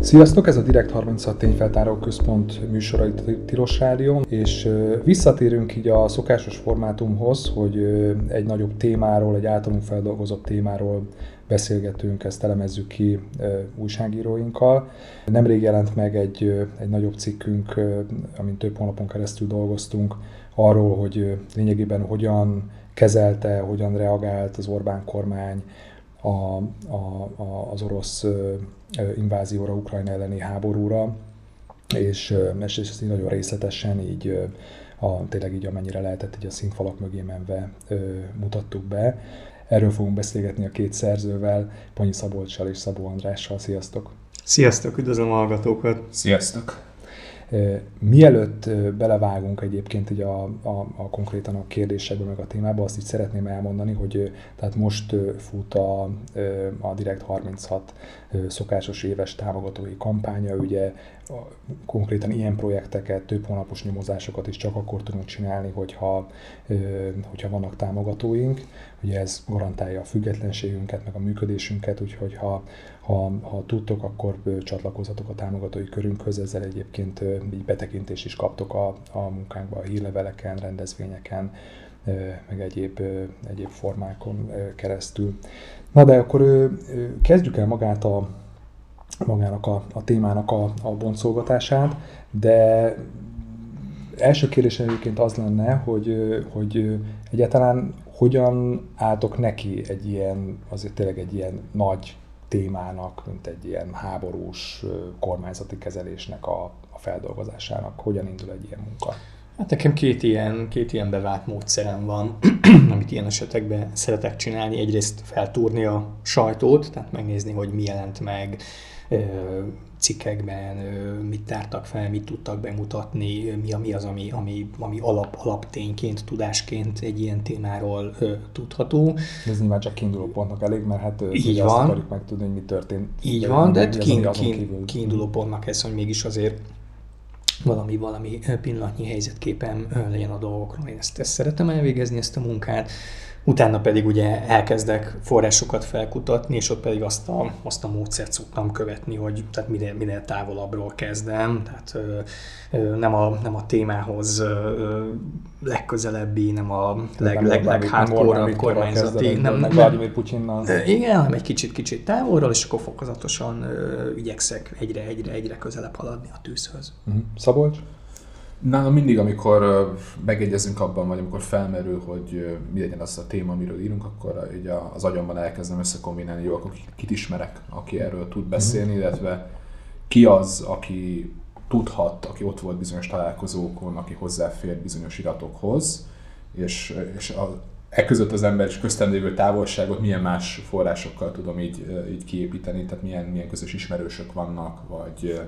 Sziasztok, ez a Direkt 36 tényfeltáró központ műsora itt a Tilos Rádió, és visszatérünk így a szokásos formátumhoz, hogy egy nagyobb témáról, egy általunk feldolgozott témáról beszélgetünk, ezt elemezzük ki újságíróinkkal. Nemrég jelent meg egy, egy nagyobb cikkünk, amin több hónapon keresztül dolgoztunk, arról, hogy lényegében hogyan kezelte, hogyan reagált az Orbán kormány a, a, a, az orosz invázióra, Ukrajna elleni háborúra, és, és ezt így nagyon részletesen így a, tényleg így amennyire lehetett így a színfalak mögé menve mutattuk be. Erről fogunk beszélgetni a két szerzővel, Ponyi Szabolcssal és Szabó Andrással. Sziasztok! Sziasztok, üdvözlöm a hallgatókat! Sziasztok! Mielőtt belevágunk egyébként így a, a, a konkrétan a kérdésekbe, meg a témába, azt így szeretném elmondani, hogy tehát most fut a, a Direct 36 szokásos éves támogatói kampánya, ugye konkrétan ilyen projekteket, több hónapos nyomozásokat is csak akkor tudunk csinálni, hogyha, hogyha vannak támogatóink. Ugye ez garantálja a függetlenségünket, meg a működésünket, úgyhogy ha, ha, ha tudtok, akkor csatlakozhatok a támogatói körünkhöz, ezzel egyébként így betekintést is kaptok a, a munkánkba, a hírleveleken, rendezvényeken, meg egyéb, egyéb formákon keresztül. Na de akkor kezdjük el magát a, magának a, a témának a, a boncolgatását, de első kérdésem egyébként az lenne, hogy, hogy egyáltalán hogyan álltok neki egy ilyen, azért tényleg egy ilyen nagy témának, mint egy ilyen háborús kormányzati kezelésnek a, a feldolgozásának? Hogyan indul egy ilyen munka? Hát nekem két ilyen, két ilyen bevált módszerem van, amit ilyen esetekben szeretek csinálni. Egyrészt feltúrni a sajtót, tehát megnézni, hogy mi jelent meg, cikkekben mit tártak fel, mit tudtak bemutatni, mi, mi az, ami, ami, ami alap, alaptényként, tudásként egy ilyen témáról ö, tudható. Ez nyilván csak kiinduló pontnak elég, mert hát így van. azt akarjuk megtudni, hogy mi történt. Így van, de kiin, kiin, kiinduló pontnak ez, hogy mégis azért valami, valami pillanatnyi helyzetképem legyen a dolgokról. Én ezt, ezt szeretem elvégezni, ezt a munkát utána pedig ugye elkezdek forrásokat felkutatni, és ott pedig azt a, azt a módszert szoktam követni, hogy tehát minél, minél távolabbról kezdem, tehát ö, nem, a, nem a témához ö, legközelebbi, nem a leg, leg, kormányzati. Nem, nem, Vladimir Putyinnal. Igen, hanem egy kicsit, kicsit távolról, és akkor fokozatosan ö, igyekszek egyre, egyre, egyre közelebb haladni a tűzhöz. Uh-huh. Szabolcs? Nálam mindig, amikor megegyezünk abban, vagy amikor felmerül, hogy mi legyen az a téma, amiről írunk, akkor így az agyamban elkezdem összekombinálni, jó, akkor kit ismerek, aki erről tud beszélni, mhm. illetve ki az, aki tudhat, aki ott volt bizonyos találkozókon, aki hozzáfér bizonyos iratokhoz, és, és a, e között az ember és köztem lévő távolságot milyen más forrásokkal tudom így, így kiépíteni, tehát milyen, milyen közös ismerősök vannak, vagy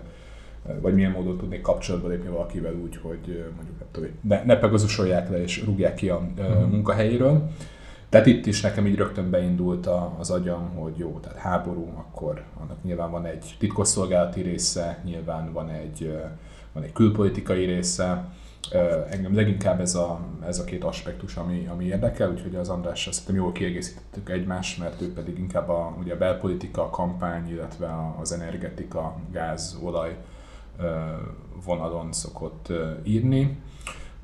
vagy milyen módon tudnék kapcsolatba lépni valakivel úgy, hogy mondjuk nem tudom, ne, ne pegazusolják le és rúgják ki a uh-huh. munkahelyéről. Tehát itt is nekem így rögtön beindult az agyam, hogy jó, tehát háború, akkor annak nyilván van egy titkosszolgálati része, nyilván van egy, van egy külpolitikai része, engem leginkább ez a, ez a két aspektus, ami, ami érdekel, úgyhogy az Andrással szerintem jól kiegészítettük egymást, mert ő pedig inkább a, ugye a belpolitika, a kampány, illetve az energetika, gáz, olaj vonalon szokott írni.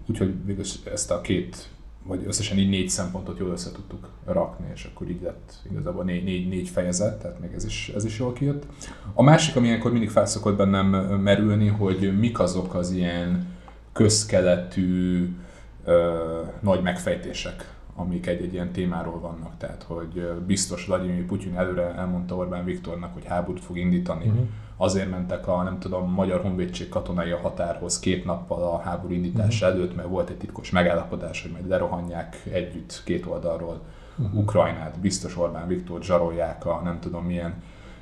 Úgyhogy végül ezt a két, vagy összesen így négy szempontot jól össze tudtuk rakni, és akkor így lett igazából négy, négy, négy fejezet, tehát még ez is, ez is jól kijött. A másik, ami ilyenkor mindig felszokott bennem merülni, hogy mik azok az ilyen közkeletű ö, nagy megfejtések, amik egy-egy ilyen témáról vannak. Tehát, hogy biztos Vladimir Putyin előre elmondta Orbán Viktornak, hogy háborút fog indítani, uh-huh azért mentek a, nem tudom, Magyar Honvédség katonai a határhoz két nappal a háború indítása uh-huh. előtt, mert volt egy titkos megállapodás, hogy majd lerohanják együtt két oldalról uh-huh. Ukrajnát, biztos Orbán Viktor zsarolják a nem tudom milyen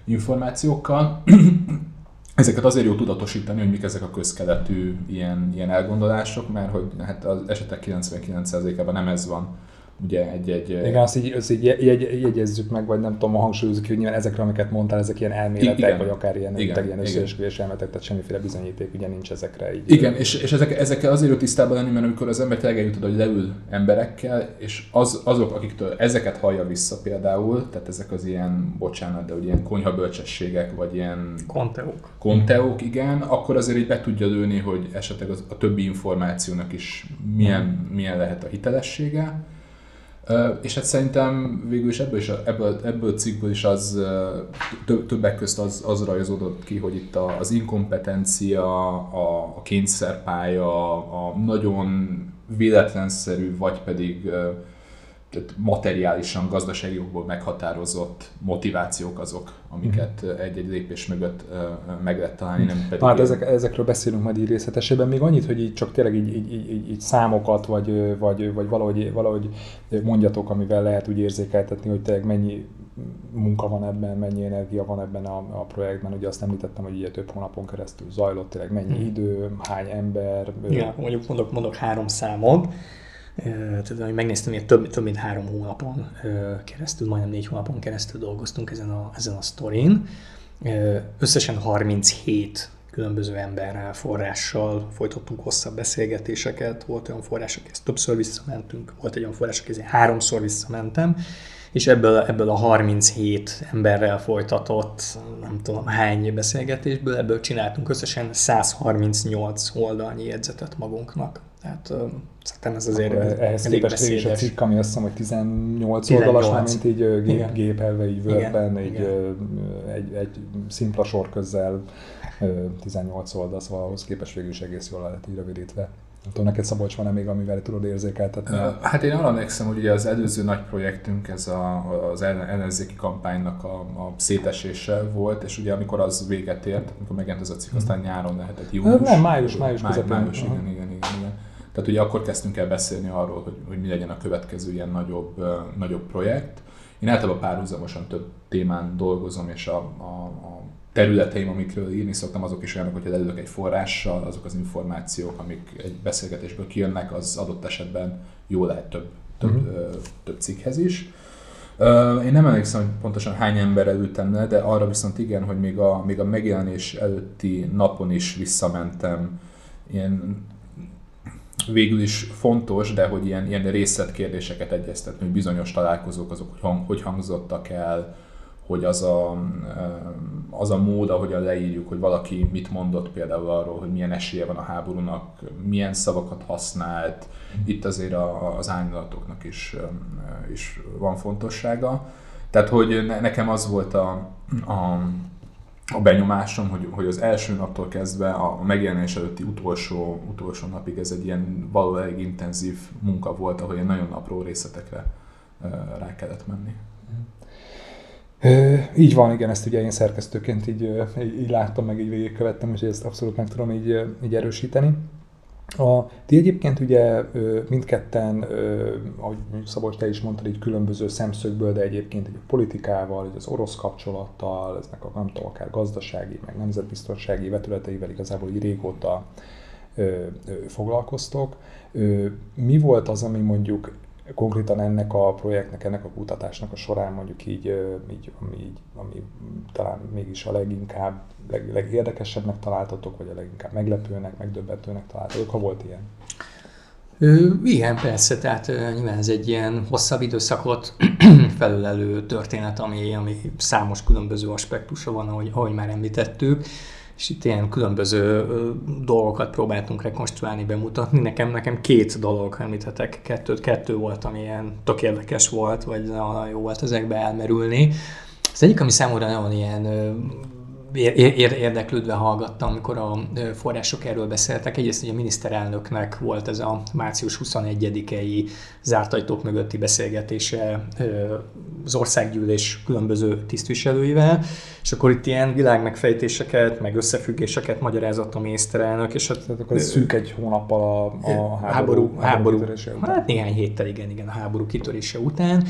információkkal. Ezeket azért jó tudatosítani, hogy mik ezek a közkeletű ilyen, ilyen elgondolások, mert hogy hát az esetek 99%-ában nem ez van, ugye egy-egy... Igen, azt így, azt így jegy, jegyezzük meg, vagy nem tudom, hangsúlyozzuk, hogy nyilván ezekre, amiket mondtál, ezek ilyen elméletek, igen. vagy akár ilyen, igen, ilyen összeesküvés elméletek, tehát semmiféle bizonyíték ugye nincs ezekre. Így igen, és, és ezek, ezekkel azért jó tisztában lenni, mert amikor az ember tényleg eljut hogy leül emberekkel, és az, azok, akiktől ezeket hallja vissza például, tehát ezek az ilyen, bocsánat, de ugye ilyen konyhabölcsességek, vagy ilyen... Konteók. Konteók, igen, akkor azért így be tudja lőni, hogy esetleg az, a többi információnak is milyen, milyen lehet a hitelessége és hát szerintem végül is ebből, is, ebből, ebből a cikkből is az többek közt az, az rajzódott ki, hogy itt az inkompetencia, a, a kényszerpálya, a nagyon véletlenszerű, vagy pedig tehát materiálisan, gazdasági jogból meghatározott motivációk azok, amiket mm. egy-egy lépés mögött meg lehet találni, nem pedig... Hát ezek, ezekről beszélünk majd így részletesében. Még annyit, hogy így csak tényleg így, így, így, így számokat, vagy, vagy, vagy valahogy, valahogy mondjatok, amivel lehet úgy érzékeltetni, hogy tényleg mennyi munka van ebben, mennyi energia van ebben a, a projektben. Ugye azt említettem, hogy ugye több hónapon keresztül zajlott, tényleg mennyi mm. idő, hány ember. Igen, mondjuk mondok, mondok három számot tehát, hogy megnéztem, hogy több, több mint három hónapon keresztül, majdnem négy hónapon keresztül dolgoztunk ezen a, ezen a sztorin. Összesen 37 különböző emberrel, forrással folytattunk hosszabb beszélgetéseket, volt olyan forrás, akihez többször visszamentünk, volt egy olyan forrás, akihez háromszor visszamentem, és ebből, ebből a 37 emberrel folytatott, nem tudom hány beszélgetésből, ebből csináltunk összesen 138 oldalnyi jegyzetet magunknak. Tehát szerintem ez azért Akkor ehhez képest is a cikk, ami azt hiszem, hogy 18, 18. oldalas, már mint így gép, gépelve, így Wordben, így egy, egy szimpla sor közzel 18 oldal, szóval ahhoz képest végül is egész jól lehet így rövidítve. Nem tudom, neked Szabolcs van-e még, amivel tudod érzékeltetni? Hát én arra emlékszem, hogy ugye az előző nagy projektünk, ez a, az ellenzéki kampánynak a, a szétesése volt, és ugye amikor az véget ért, amikor megjelent ez a cikk, aztán nyáron lehetett június. Nem, május, május, május, május igen, igen, igen, igen. Tehát ugye akkor kezdtünk el beszélni arról, hogy, hogy mi legyen a következő ilyen nagyobb, nagyobb projekt. Én általában párhuzamosan több témán dolgozom, és a, a, a területeim, amikről írni szoktam, azok is olyanok, hogy előlök egy forrással, azok az információk, amik egy beszélgetésből kijönnek, az adott esetben jó lehet több, több, uh-huh. több cikkhez is. Én nem emlékszem, hogy pontosan hány ember ültem le, de arra viszont igen, hogy még a, még a megjelenés előtti napon is visszamentem ilyen végül is fontos, de hogy ilyen, ilyen részletkérdéseket egyeztetni, hogy bizonyos találkozók azok hogy, hang, hogy hangzottak el, hogy az a, az a mód, ahogyan leírjuk, hogy valaki mit mondott például arról, hogy milyen esélye van a háborúnak, milyen szavakat használt, itt azért a, az árnyalatoknak is, is van fontossága. Tehát, hogy nekem az volt a, a a benyomásom, hogy, hogy az első naptól kezdve a megjelenés előtti utolsó, utolsó napig ez egy ilyen valóban intenzív munka volt, ahol ilyen nagyon apró részletekre rá kellett menni. így van, igen, ezt ugye én szerkesztőként így, így láttam, meg így végigkövettem, és ezt abszolút meg tudom így, így erősíteni. A, ti egyébként ugye mindketten, ahogy Szabolcs te is mondtad, így különböző szemszögből, de egyébként egy politikával, az orosz kapcsolattal, eznek a nem tudom, akár gazdasági, meg nemzetbiztonsági vetületeivel igazából így régóta foglalkoztok. Mi volt az, ami mondjuk konkrétan ennek a projektnek, ennek a kutatásnak a során mondjuk így, így, ami, így ami talán mégis a leginkább, leg, legérdekesebbnek találtatok, vagy a leginkább meglepőnek, megdöbbentőnek találtatok, ha volt ilyen? Igen, persze, tehát nyilván ez egy ilyen hosszabb időszakot felülelő történet, ami, ami számos különböző aspektusa van, ahogy, ahogy már említettük és itt ilyen különböző dolgokat próbáltunk rekonstruálni, bemutatni. Nekem, nekem két dolog, említhetek, kettőt, kettő volt, ami ilyen tök érdekes volt, vagy nagyon jó volt ezekbe elmerülni. Az egyik, ami számomra nagyon ilyen érdeklődve hallgattam, amikor a források erről beszéltek. Egyrészt hogy a miniszterelnöknek volt ez a március 21-i zárt ajtók mögötti beszélgetése az országgyűlés különböző tisztviselőivel, és akkor itt ilyen világmegfejtéseket, meg összefüggéseket magyarázott a miniszterelnök, és hát, Tehát akkor ez szűk egy hónappal a, a háború, háború, háború, háború. hát néhány héttel, igen, igen, a háború kitörése után,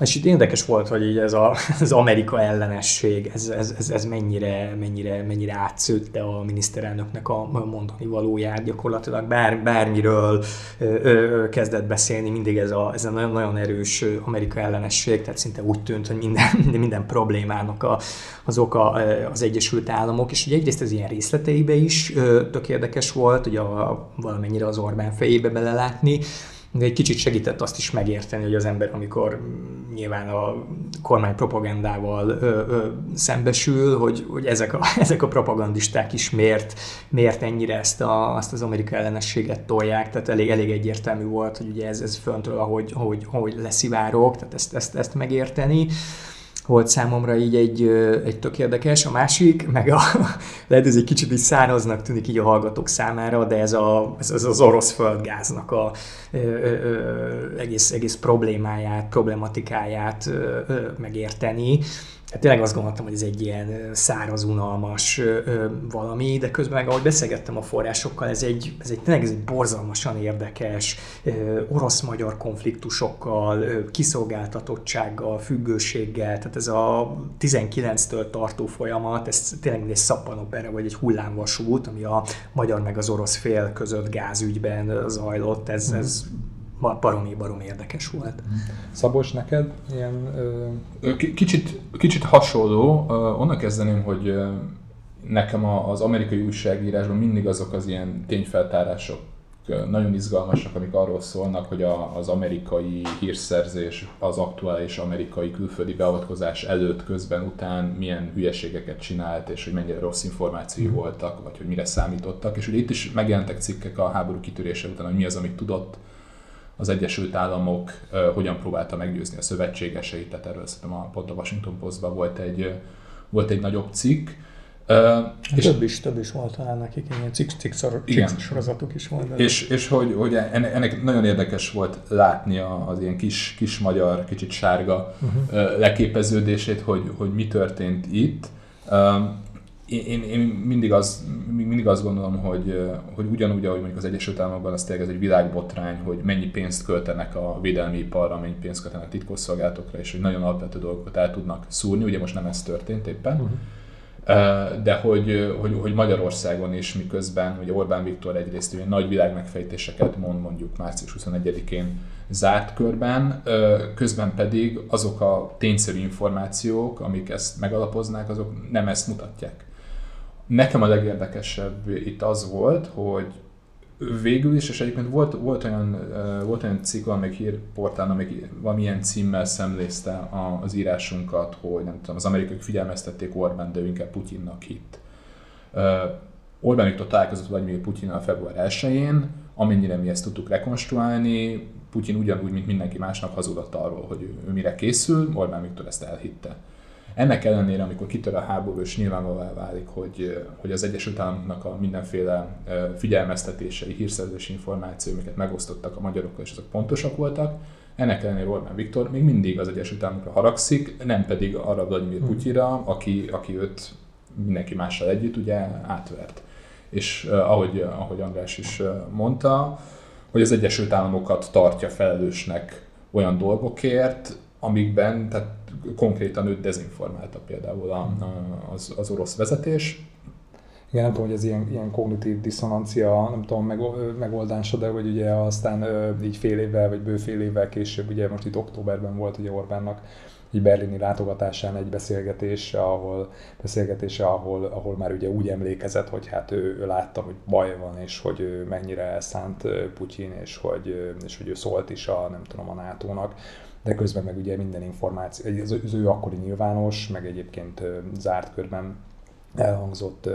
És itt érdekes volt, hogy így ez a, az Amerika ellenesség, ez, ez, ez, ez mennyire, mennyire, mennyire átszőtte a miniszterelnöknek a mondani valóját, gyakorlatilag. Bár, bármiről ö, ö, kezdett beszélni, mindig ez a, ez a nagyon, nagyon erős Amerika ellenesség, tehát szinte úgy tűnt, hogy minden, minden problémának a, az oka az Egyesült Államok, és ugye egyrészt ez ilyen részleteibe is tök érdekes volt, hogy a, valamennyire az Orbán fejébe belelátni, de egy kicsit segített azt is megérteni, hogy az ember, amikor nyilván a kormány propagandával ö, ö, szembesül, hogy, hogy ezek, a, ezek a propagandisták is miért, miért ennyire ezt a, azt az Amerika ellenességet tolják, tehát elég, elég egyértelmű volt, hogy ugye ez, ez föntől, ahogy, ahogy, ahogy leszivárok, tehát ezt, ezt, ezt megérteni volt számomra így egy, egy tök érdekes. A másik, meg a, lehet ez egy kicsit is száraznak tűnik így a hallgatók számára, de ez, a, ez az orosz földgáznak a ö, ö, egész, egész problémáját, problematikáját ö, ö, megérteni hát tényleg azt gondoltam, hogy ez egy ilyen száraz, unalmas valami, de közben meg ahogy beszélgettem a forrásokkal, ez egy, ez egy tényleg ez egy borzalmasan érdekes orosz-magyar konfliktusokkal, kiszolgáltatottsággal, függőséggel, tehát ez a 19-től tartó folyamat, ez tényleg egy szappanopera, vagy egy hullámvasút, ami a magyar meg az orosz fél között gázügyben zajlott, ez, ez baromi, baromi érdekes volt. Szabos, neked ilyen... Ö... Kicsit, kicsit hasonló. Onnan kezdeném, hogy nekem az amerikai újságírásban mindig azok az ilyen tényfeltárások nagyon izgalmasak, amik arról szólnak, hogy a, az amerikai hírszerzés, az aktuális amerikai külföldi beavatkozás előtt, közben, után milyen hülyeségeket csinált, és hogy mennyire rossz információi voltak, vagy hogy mire számítottak. És ugye itt is megjelentek cikkek a háború kitörése után, hogy mi az, amit tudott az Egyesült Államok hogyan próbálta meggyőzni a szövetségeseit, tehát erről szerintem a, pont a Washington Postban volt egy, volt egy nagyobb cikk. Uh, és több is, több is volt talán nekik, ilyen cikk, cikk, szor, igen. cikk sorozatok is volt. És, és hogy, hogy ennek nagyon érdekes volt látni az ilyen kis, kis magyar, kicsit sárga uh-huh. leképeződését, hogy, hogy mi történt itt én, én mindig, az, mindig azt gondolom, hogy, hogy ugyanúgy, ahogy mondjuk az Egyesült Államokban, az tényleg ez egy világbotrány, hogy mennyi pénzt költenek a védelmi iparra, mennyi pénzt költenek a titkosszolgálatokra, és hogy nagyon alapvető dolgokat el tudnak szúrni. Ugye most nem ez történt éppen. Uh-huh. De hogy, hogy, hogy Magyarországon is miközben ugye Orbán Viktor egyrészt ugye nagy világmegfejtéseket mond mondjuk március 21-én zárt körben, közben pedig azok a tényszerű információk, amik ezt megalapoznák, azok nem ezt mutatják. Nekem a legérdekesebb itt az volt, hogy végül is, és egyébként volt, volt, olyan, volt olyan cikk, valamelyik hírportál, amelyik valamilyen címmel szemlézte az írásunkat, hogy nem tudom, az amerikai figyelmeztették Orbán, de inkább Putyinnak hitt. Orbán Viktor találkozott Vladimir Putyinnal február 1-én, amennyire mi ezt tudtuk rekonstruálni, Putyin ugyanúgy, mint mindenki másnak hazudott arról, hogy ő mire készül, Orbán Viktor ezt elhitte. Ennek ellenére, amikor kitör a háború, és nyilvánvalóan válik, hogy, hogy az Egyesült Államoknak a mindenféle figyelmeztetései, hírszerzési információ, amiket megosztottak a magyarokkal, és azok pontosak voltak, ennek ellenére Orbán Viktor még mindig az Egyesült Államokra haragszik, nem pedig arra Vladimir hmm. Putyira, aki, aki őt mindenki mással együtt ugye átvert. És ahogy, ahogy András is mondta, hogy az Egyesült Államokat tartja felelősnek olyan dolgokért, amikben tehát konkrétan őt dezinformálta például a, a, az, az orosz vezetés. Igen, nem tudom, hogy ez ilyen, ilyen kognitív diszonancia, nem tudom, meg, megoldása, de hogy ugye aztán így fél évvel, vagy bőfél évvel később, ugye most itt októberben volt ugye Orbánnak egy berlini látogatásán egy beszélgetés, ahol, beszélgetése, ahol, ahol már ugye úgy emlékezett, hogy hát ő, ő látta, hogy baj van, és hogy mennyire elszánt Putyin, és hogy, és hogy ő szólt is a, nem tudom, a NATO-nak de közben meg ugye minden információ, az, az ő akkori nyilvános, meg egyébként zárt körben elhangzott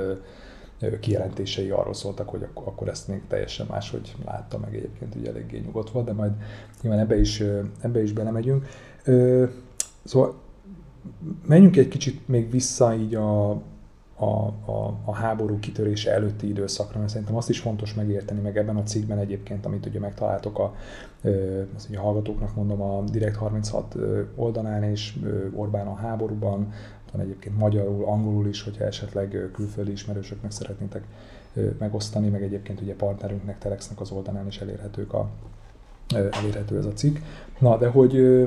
kijelentései arról szóltak, hogy akkor ezt még teljesen máshogy látta, meg egyébként ugye eléggé nyugodt volt, de majd nyilván ebbe is, ebbe is belemegyünk. Szóval menjünk egy kicsit még vissza így a, a, a, a háború kitörése előtti időszakra, mert szerintem azt is fontos megérteni, meg ebben a cikkben egyébként, amit ugye megtaláltok a, azt ugye a hallgatóknak mondom, a Direkt 36 oldalán és Orbán a háborúban, van egyébként magyarul, angolul is, hogyha esetleg külföldi ismerősöknek szeretnétek megosztani, meg egyébként ugye partnerünknek, Telexnek az oldalán is elérhetők a, elérhető ez a cikk. Na, de hogy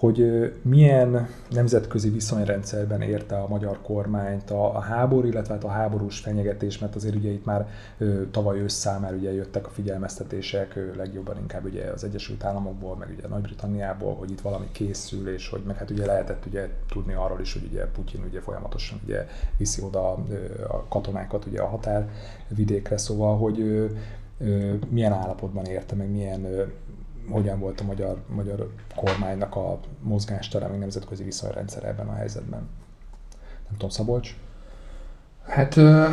hogy milyen nemzetközi viszonyrendszerben érte a magyar kormányt a, a háború, illetve hát a háborús fenyegetés, mert azért ugye itt már ö, tavaly ősszel már ugye jöttek a figyelmeztetések, ö, legjobban inkább ugye az Egyesült Államokból, meg ugye Nagy-Britanniából, hogy itt valami készül, és hogy meg hát ugye lehetett ugye tudni arról is, hogy ugye Putyin ugye folyamatosan ugye viszi oda ö, a katonákat ugye a határvidékre, szóval hogy ö, ö, milyen állapotban érte, meg milyen ö, hogyan volt a magyar, magyar kormánynak a mozgástere, meg nemzetközi viszonyrendszer ebben a helyzetben. Nem tudom, Szabolcs? Hát ö,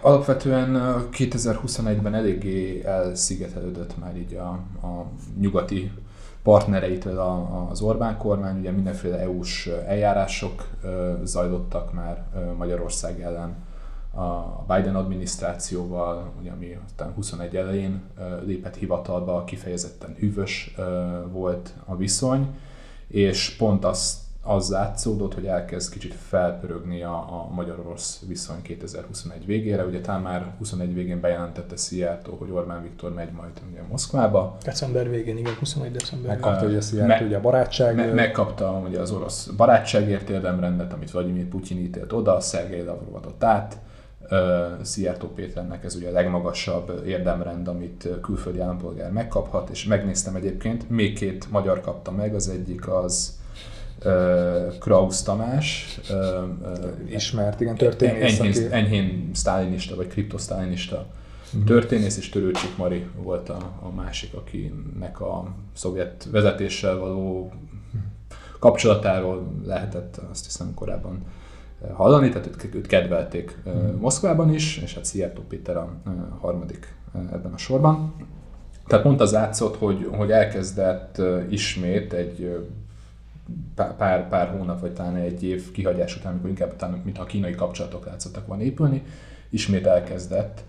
alapvetően 2021-ben eléggé elszigetelődött már így a, a nyugati partnereitől az Orbán kormány, ugye mindenféle EU-s eljárások zajlottak már Magyarország ellen a Biden adminisztrációval, ugye, ami aztán 21 elején lépett hivatalba, kifejezetten hűvös volt a viszony, és pont az, az látszódott, hogy elkezd kicsit felpörögni a, a magyar-orosz viszony 2021 végére. Ugye talán már 21 végén bejelentette Szijjártó, hogy Orbán Viktor megy majd ugye Moszkvába. December végén, igen, 21 december Megkapta ugye Szijjártó ugye a barátság. Me, megkapta ugye az orosz barátságért érdemrendet, amit Vladimir Putyin ítélt oda, Szergei Lavrov adott át Szijjártó Péternek ez ugye a legmagasabb érdemrend, amit külföldi állampolgár megkaphat, és megnéztem egyébként, még két magyar kapta meg, az egyik az Krausz Tamás. Ismert, igen, történész. Enyhén, enyhén sztálinista, vagy kriptosztálinista uh-huh. történész, és Törőcsik Mari volt a, a másik, akinek a szovjet vezetéssel való kapcsolatáról lehetett azt hiszem korábban hallani, tehát őt, kedvelték. Moszkvában is, és hát Szijjártó Péter a harmadik ebben a sorban. Tehát pont az látszott, hogy, hogy elkezdett ismét egy pár, pár hónap, vagy talán egy év kihagyás után, amikor inkább talán, mintha a kínai kapcsolatok látszottak volna épülni, ismét elkezdett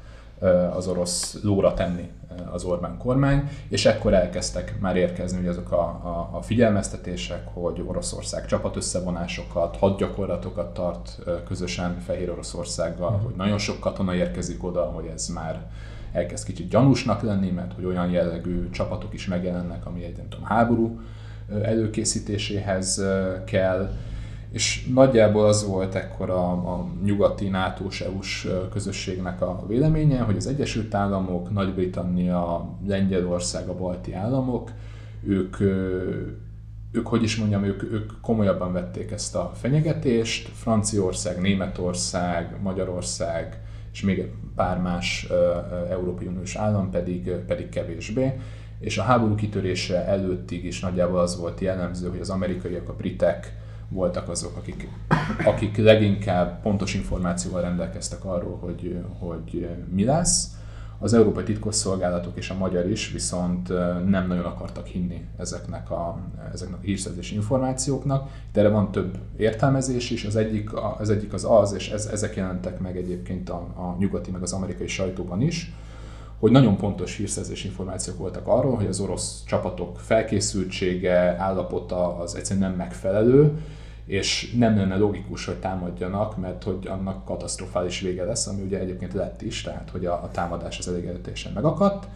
az orosz lóra tenni az Orbán kormány, és ekkor elkezdtek már érkezni ugye azok a, a, a figyelmeztetések, hogy Oroszország csapat összevonásokat, hadgyakorlatokat tart közösen Fehér Oroszországgal, mm. hogy nagyon sok katona érkezik oda, hogy ez már elkezd kicsit gyanúsnak lenni, mert hogy olyan jellegű csapatok is megjelennek, ami egy nem tudom, háború előkészítéséhez kell, és nagyjából az volt ekkor a, a nyugati nato EU-s közösségnek a véleménye, hogy az Egyesült Államok, Nagy-Britannia, Lengyelország, a balti államok, ők, ők hogy is mondjam, ők, ők komolyabban vették ezt a fenyegetést, Franciaország, Németország, Magyarország, és még pár más Európai Uniós állam pedig, pedig kevésbé. És a háború kitörése előttig is nagyjából az volt jellemző, hogy az amerikaiak, a britek, voltak azok, akik, akik leginkább pontos információval rendelkeztek arról, hogy, hogy mi lesz. Az európai titkosszolgálatok és a magyar is viszont nem nagyon akartak hinni ezeknek a, ezeknek a hírszerzési információknak. De erre van több értelmezés is. Az egyik az, egyik az, az és ez, ezek jelentek meg egyébként a, a nyugati meg az amerikai sajtóban is, hogy nagyon pontos hírszerzési információk voltak arról, hogy az orosz csapatok felkészültsége, állapota az egyszerűen nem megfelelő, és nem lenne logikus, hogy támadjanak, mert hogy annak katasztrofális vége lesz, ami ugye egyébként lett is, tehát hogy a, a támadás az elég erőteljesen megakadt.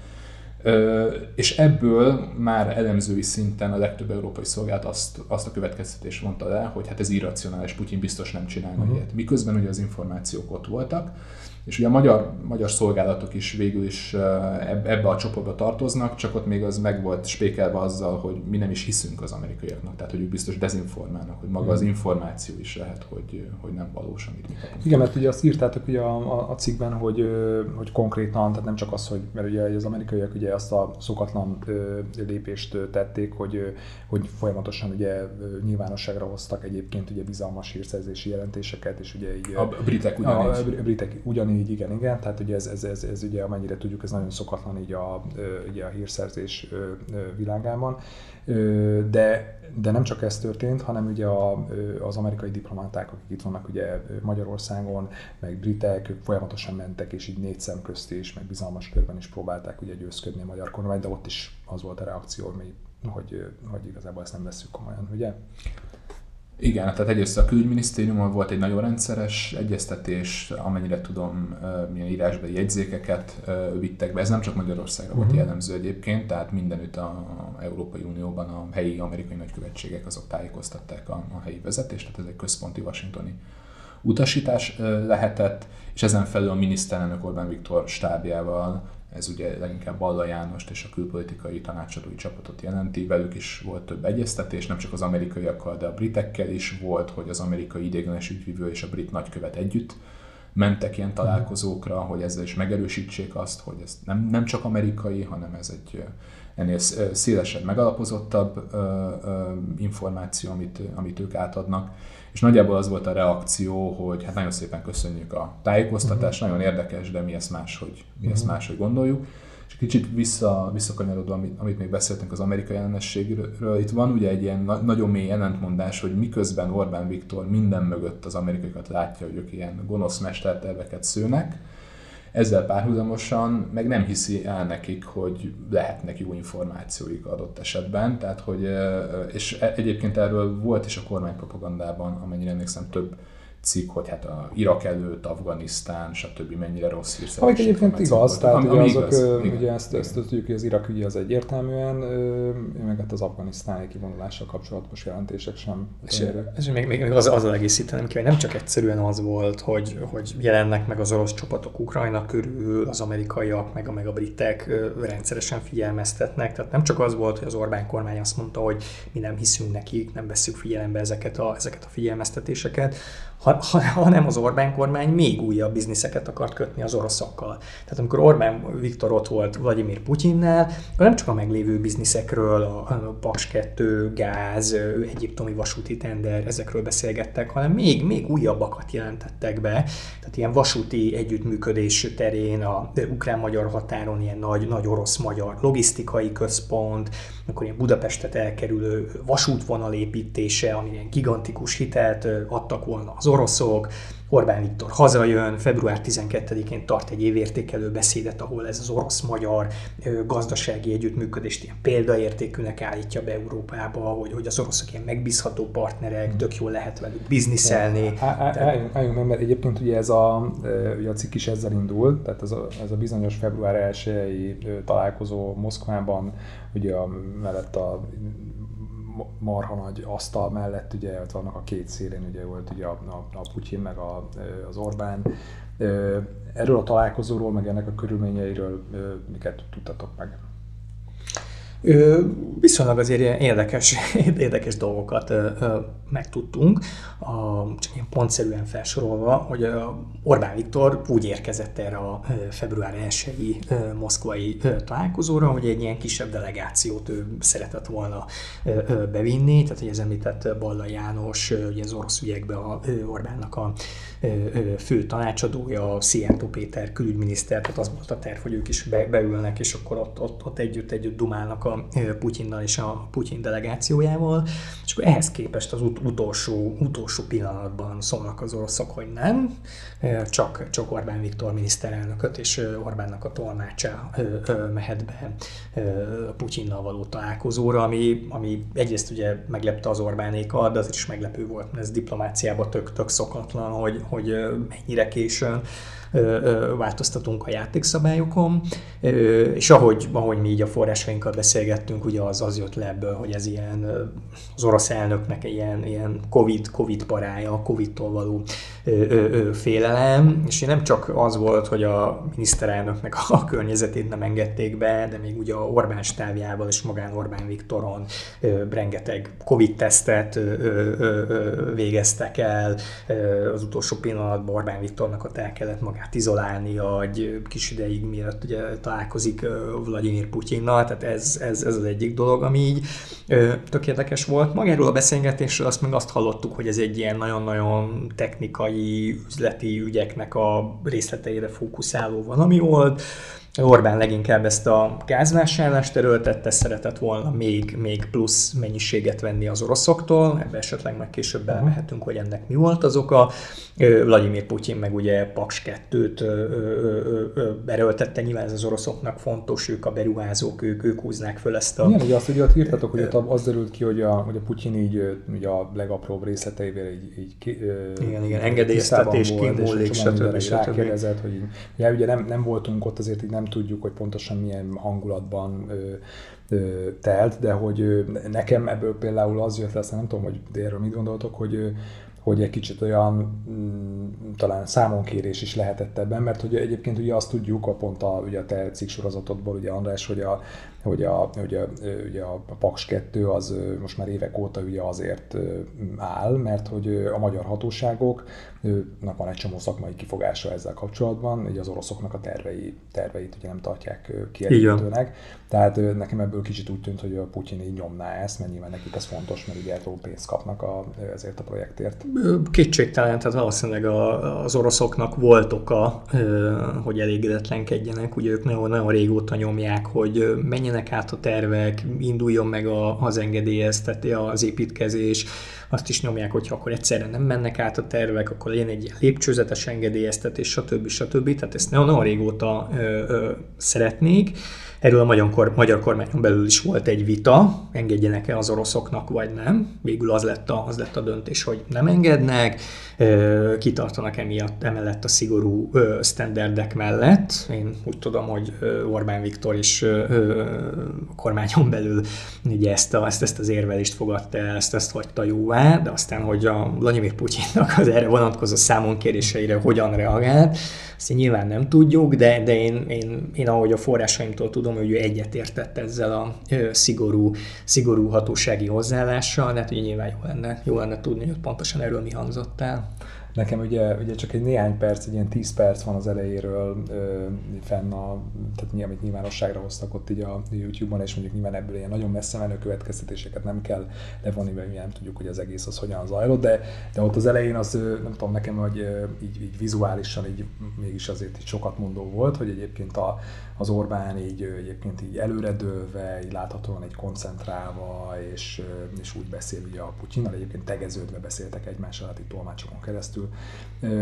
Ö, és ebből már elemzői szinten a legtöbb európai szolgálat azt, azt a következtetést mondta le, hogy hát ez irracionális, Putyin biztos nem csinálna uh-huh. ilyet. Miközben ugye az információk ott voltak, és ugye a magyar, magyar szolgálatok is végül is ebbe a csoportba tartoznak, csak ott még az meg volt spékelve azzal, hogy mi nem is hiszünk az amerikaiaknak, tehát hogy ők biztos dezinformálnak, hogy maga az hmm. információ is lehet, hogy, hogy nem valós, amit mi kapunk. Igen, mert ugye azt írtátok ugye a, a, a cikkben, hogy, hogy konkrétan, tehát nem csak az, hogy, mert ugye az amerikaiak ugye azt a szokatlan lépést tették, hogy, hogy folyamatosan ugye nyilvánosságra hoztak egyébként ugye bizalmas hírszerzési jelentéseket, és ugye így... A britek ugyanígy. A, a britek ugyanígy ugyanígy, igen, igen, tehát ugye ez, ez, ez, ez ugye amennyire tudjuk, ez nagyon szokatlan így a, ugye a hírszerzés világában, de, de nem csak ez történt, hanem ugye a, az amerikai diplomaták, akik itt vannak ugye Magyarországon, meg britek, ők folyamatosan mentek, és így négy szem közt is, meg bizalmas körben is próbálták ugye győzködni a magyar kormány, de ott is az volt a reakció, hogy, hogy igazából ezt nem veszük komolyan, ugye? Igen, tehát egyrészt a külügyminisztériumon volt egy nagyon rendszeres egyeztetés, amennyire tudom, milyen írásbeli jegyzékeket vittek be. Ez nem csak Magyarországra uh-huh. volt mhm. jellemző egyébként, tehát mindenütt a Európai Unióban a helyi amerikai nagykövetségek azok tájékoztatták a, a helyi vezetést, tehát ez egy központi washingtoni utasítás lehetett, és ezen felül a miniszterelnök Orbán Viktor stábjával ez ugye leginkább Balla Jánost és a külpolitikai tanácsadói csapatot jelenti, velük is volt több egyeztetés, nem csak az amerikaiakkal, de a britekkel is volt, hogy az amerikai ideiglenes ügyvívő és a brit nagykövet együtt mentek ilyen találkozókra, hogy ezzel is megerősítsék azt, hogy ez nem, nem csak amerikai, hanem ez egy ennél szélesebb, megalapozottabb információ, amit, amit ők átadnak. És nagyjából az volt a reakció, hogy hát nagyon szépen köszönjük a tájékoztatást, uh-huh. nagyon érdekes, de mi ezt máshogy, mi uh-huh. ezt mhm. máshogy gondoljuk. És kicsit vissza, visszakanyarodva, amit, amit még beszéltünk az amerikai ellenességről, itt van ugye egy ilyen na- nagyon mély ellentmondás, hogy miközben Orbán Viktor minden mögött az amerikaiakat látja, hogy ők ilyen gonosz mesterterveket szőnek, ezzel párhuzamosan meg nem hiszi el nekik, hogy lehetnek jó információik adott esetben, tehát hogy, és e, egyébként erről volt is a kormánypropagandában, amennyire emlékszem több cikk, hogy hát a Irak előtt, Afganisztán, stb. mennyire rossz hír. Ami egyébként igaz, tehát ami, ugye ami azok, igaz, ugye ezt, ezt tudjuk, hogy az Irak ügyi az egyértelműen, meg hát az afganisztáni kivonulással kapcsolatos jelentések sem. És, és még, még az, azzal egészítenem ki, hogy nem csak egyszerűen az volt, hogy, hogy jelennek meg az orosz csapatok Ukrajna körül, az amerikaiak, meg a, meg a britek rendszeresen figyelmeztetnek, tehát nem csak az volt, hogy az Orbán kormány azt mondta, hogy mi nem hiszünk nekik, nem veszük figyelembe ezeket a, ezeket a figyelmeztetéseket, hanem az Orbán kormány még újabb bizniszeket akart kötni az oroszokkal. Tehát amikor Orbán Viktor ott volt Vladimir akkor nem csak a meglévő bizniszekről, a Paks 2, gáz, egyiptomi vasúti tender, ezekről beszélgettek, hanem még, még újabbakat jelentettek be. Tehát ilyen vasúti együttműködés terén, a ukrán-magyar határon ilyen nagy, nagy orosz-magyar logisztikai központ, akkor ilyen Budapestet elkerülő vasútvonal építése, ami ilyen gigantikus hitelt adtak volna az oroszok, Orbán Viktor hazajön, február 12-én tart egy évértékelő beszédet, ahol ez az orosz-magyar gazdasági együttműködést ilyen példaértékűnek állítja be Európába, hogy, hogy az oroszok ilyen megbízható partnerek, hmm. tök jól lehet velük bizniszelni. Álljunk meg, mert egyébként ugye ez a, ugye a cikk is ezzel indul, tehát ez a, ez a bizonyos február 1 találkozó Moszkvában, ugye a, mellett a marha nagy asztal mellett ugye ott vannak a két szélén, ugye volt ugye a, a, a Putyin meg a, az Orbán. Erről a találkozóról, meg ennek a körülményeiről miket tudtatok meg? Viszonylag azért érdekes, érdekes dolgokat megtudtunk, csak ilyen pontszerűen felsorolva, hogy Orbán Viktor úgy érkezett erre a február 1 moszkvai találkozóra, hogy egy ilyen kisebb delegációt ő szeretett volna bevinni, tehát hogy ez említett Balla János, ugye az orosz ügyekben a Orbánnak a fő tanácsadója, Szijjártó Péter külügyminiszter, tehát az volt a terv, hogy ők is be, beülnek, és akkor ott, ott, ott együtt, együtt dumálnak a Putyinnal és a Putyin delegációjával, és akkor ehhez képest az ut- utolsó, utolsó pillanatban szólnak az oroszok, hogy nem, csak, csak Orbán Viktor miniszterelnököt és Orbánnak a tolmácsa mehet be a Putyinnal való találkozóra, ami, ami egyrészt ugye meglepte az Orbánékat, de az is meglepő volt, mert ez diplomáciában tök, tök szokatlan, hogy, hogy mennyire későn változtatunk a játékszabályokon, és ahogy, ahogy mi így a forrásainkkal beszélgettünk, ugye az az jött le ebből, hogy ez ilyen az orosz elnöknek ilyen, ilyen COVID, COVID parája, COVID-tól való félelem, és nem csak az volt, hogy a miniszterelnöknek a környezetét nem engedték be, de még ugye a Orbán stávjával és magán Orbán Viktoron rengeteg COVID-tesztet végeztek el, az utolsó pillanatban Orbán Viktornak ott el kellett magát magát izolálni egy kis ideig, mielőtt ugye találkozik Vladimir Putyinnal, tehát ez, ez, ez az egyik dolog, ami így tök érdekes volt. Magáról a beszélgetésről azt meg azt hallottuk, hogy ez egy ilyen nagyon-nagyon technikai, üzleti ügyeknek a részleteire fókuszáló van, ami volt, Orbán leginkább ezt a gázvásárlást erőltette, szeretett volna még, még plusz mennyiséget venni az oroszoktól, ebbe esetleg meg később belemehetünk, hogy ennek mi volt az oka. Vladimir Putyin meg ugye Paks 2-t erőltette, nyilván ez az oroszoknak fontos, ők a beruházók, ők, ők húznák föl ezt a... Igen, ugye azt, hogy ott írtatok, hogy ott az derült ki, hogy a, hogy a Putyin így ugye a legapróbb részleteivel így, így ki, igen, igen, engedélyeztetés, kimúlik, stb. stb. Rákérdezett, hogy ugye, ugye nem, nem voltunk ott, azért így nem tudjuk, hogy pontosan milyen hangulatban telt, de hogy nekem ebből például az jött aztán nem tudom, hogy erről mit gondoltok, hogy hogy egy kicsit olyan mm, talán számonkérés is lehetett ebben, mert hogy egyébként ugye azt tudjuk, a pont a, ugye a te cikk sorozatodból, ugye András, hogy a, hogy a, a, ugye a Paks 2 az most már évek óta ugye azért áll, mert hogy a magyar hatóságoknak van egy csomó szakmai kifogása ezzel kapcsolatban, ugye az oroszoknak a tervei, terveit ugye nem tartják kielégítőnek. Tehát nekem ebből kicsit úgy tűnt, hogy a Putyin így nyomná ezt, mert nyilván nekik ez fontos, mert ugye erről pénzt kapnak a, ezért a projektért. Kétségtelen, tehát valószínűleg a, az oroszoknak volt oka, hogy elégedetlenkedjenek, ugye ők nagyon, nagyon régóta nyomják, hogy menjen menjenek át a tervek, induljon meg a, az engedélyezteti, az építkezés, azt is nyomják, hogy akkor egyszerre nem mennek át a tervek, akkor legyen egy lépcsőzetes engedélyeztetés, stb. stb. Tehát ezt nagyon, nagyon régóta ö, ö, szeretnék. Erről a magyar, kor, magyar kormányon belül is volt egy vita, engedjenek-e az oroszoknak, vagy nem. Végül az lett a, az lett a döntés, hogy nem engednek, kitartanak emiatt, emellett a szigorú standardek mellett. Én úgy tudom, hogy Orbán Viktor is a kormányon belül ugye ezt, a, ezt, ezt az érvelést fogadta ezt, ezt hagyta jóvá, de aztán, hogy a Vladimir Putyinnak az erre vonatkozó számon kéréseire hogyan reagált, ezt nyilván nem tudjuk, de, de én, én, én, ahogy a forrásaimtól tudom, hogy ő egyetértett ezzel a szigorú, szigorú hatósági hozzáállással, de hát ugye nyilván jó lenne, jó lenne tudni, hogy pontosan erről mi hangzott el. Nekem ugye, ugye csak egy néhány perc, egy ilyen 10 perc van az elejéről ö, fenn a, tehát nyilván, amit nyilvánosságra hoztak ott így a YouTube-on, és mondjuk nyilván ebből ilyen nagyon messze menő következtetéseket nem kell levonni, mert nem tudjuk, hogy az egész az hogyan zajlott, de, de ott az elején az, nem tudom, nekem, hogy így, így vizuálisan így mégis azért így sokat mondó volt, hogy egyébként a, az Orbán így egyébként így előredőlve, így láthatóan egy koncentrálva, és, és úgy beszél ugye a Putyinnal, egyébként tegeződve beszéltek egymással, hát itt tolmácsokon keresztül.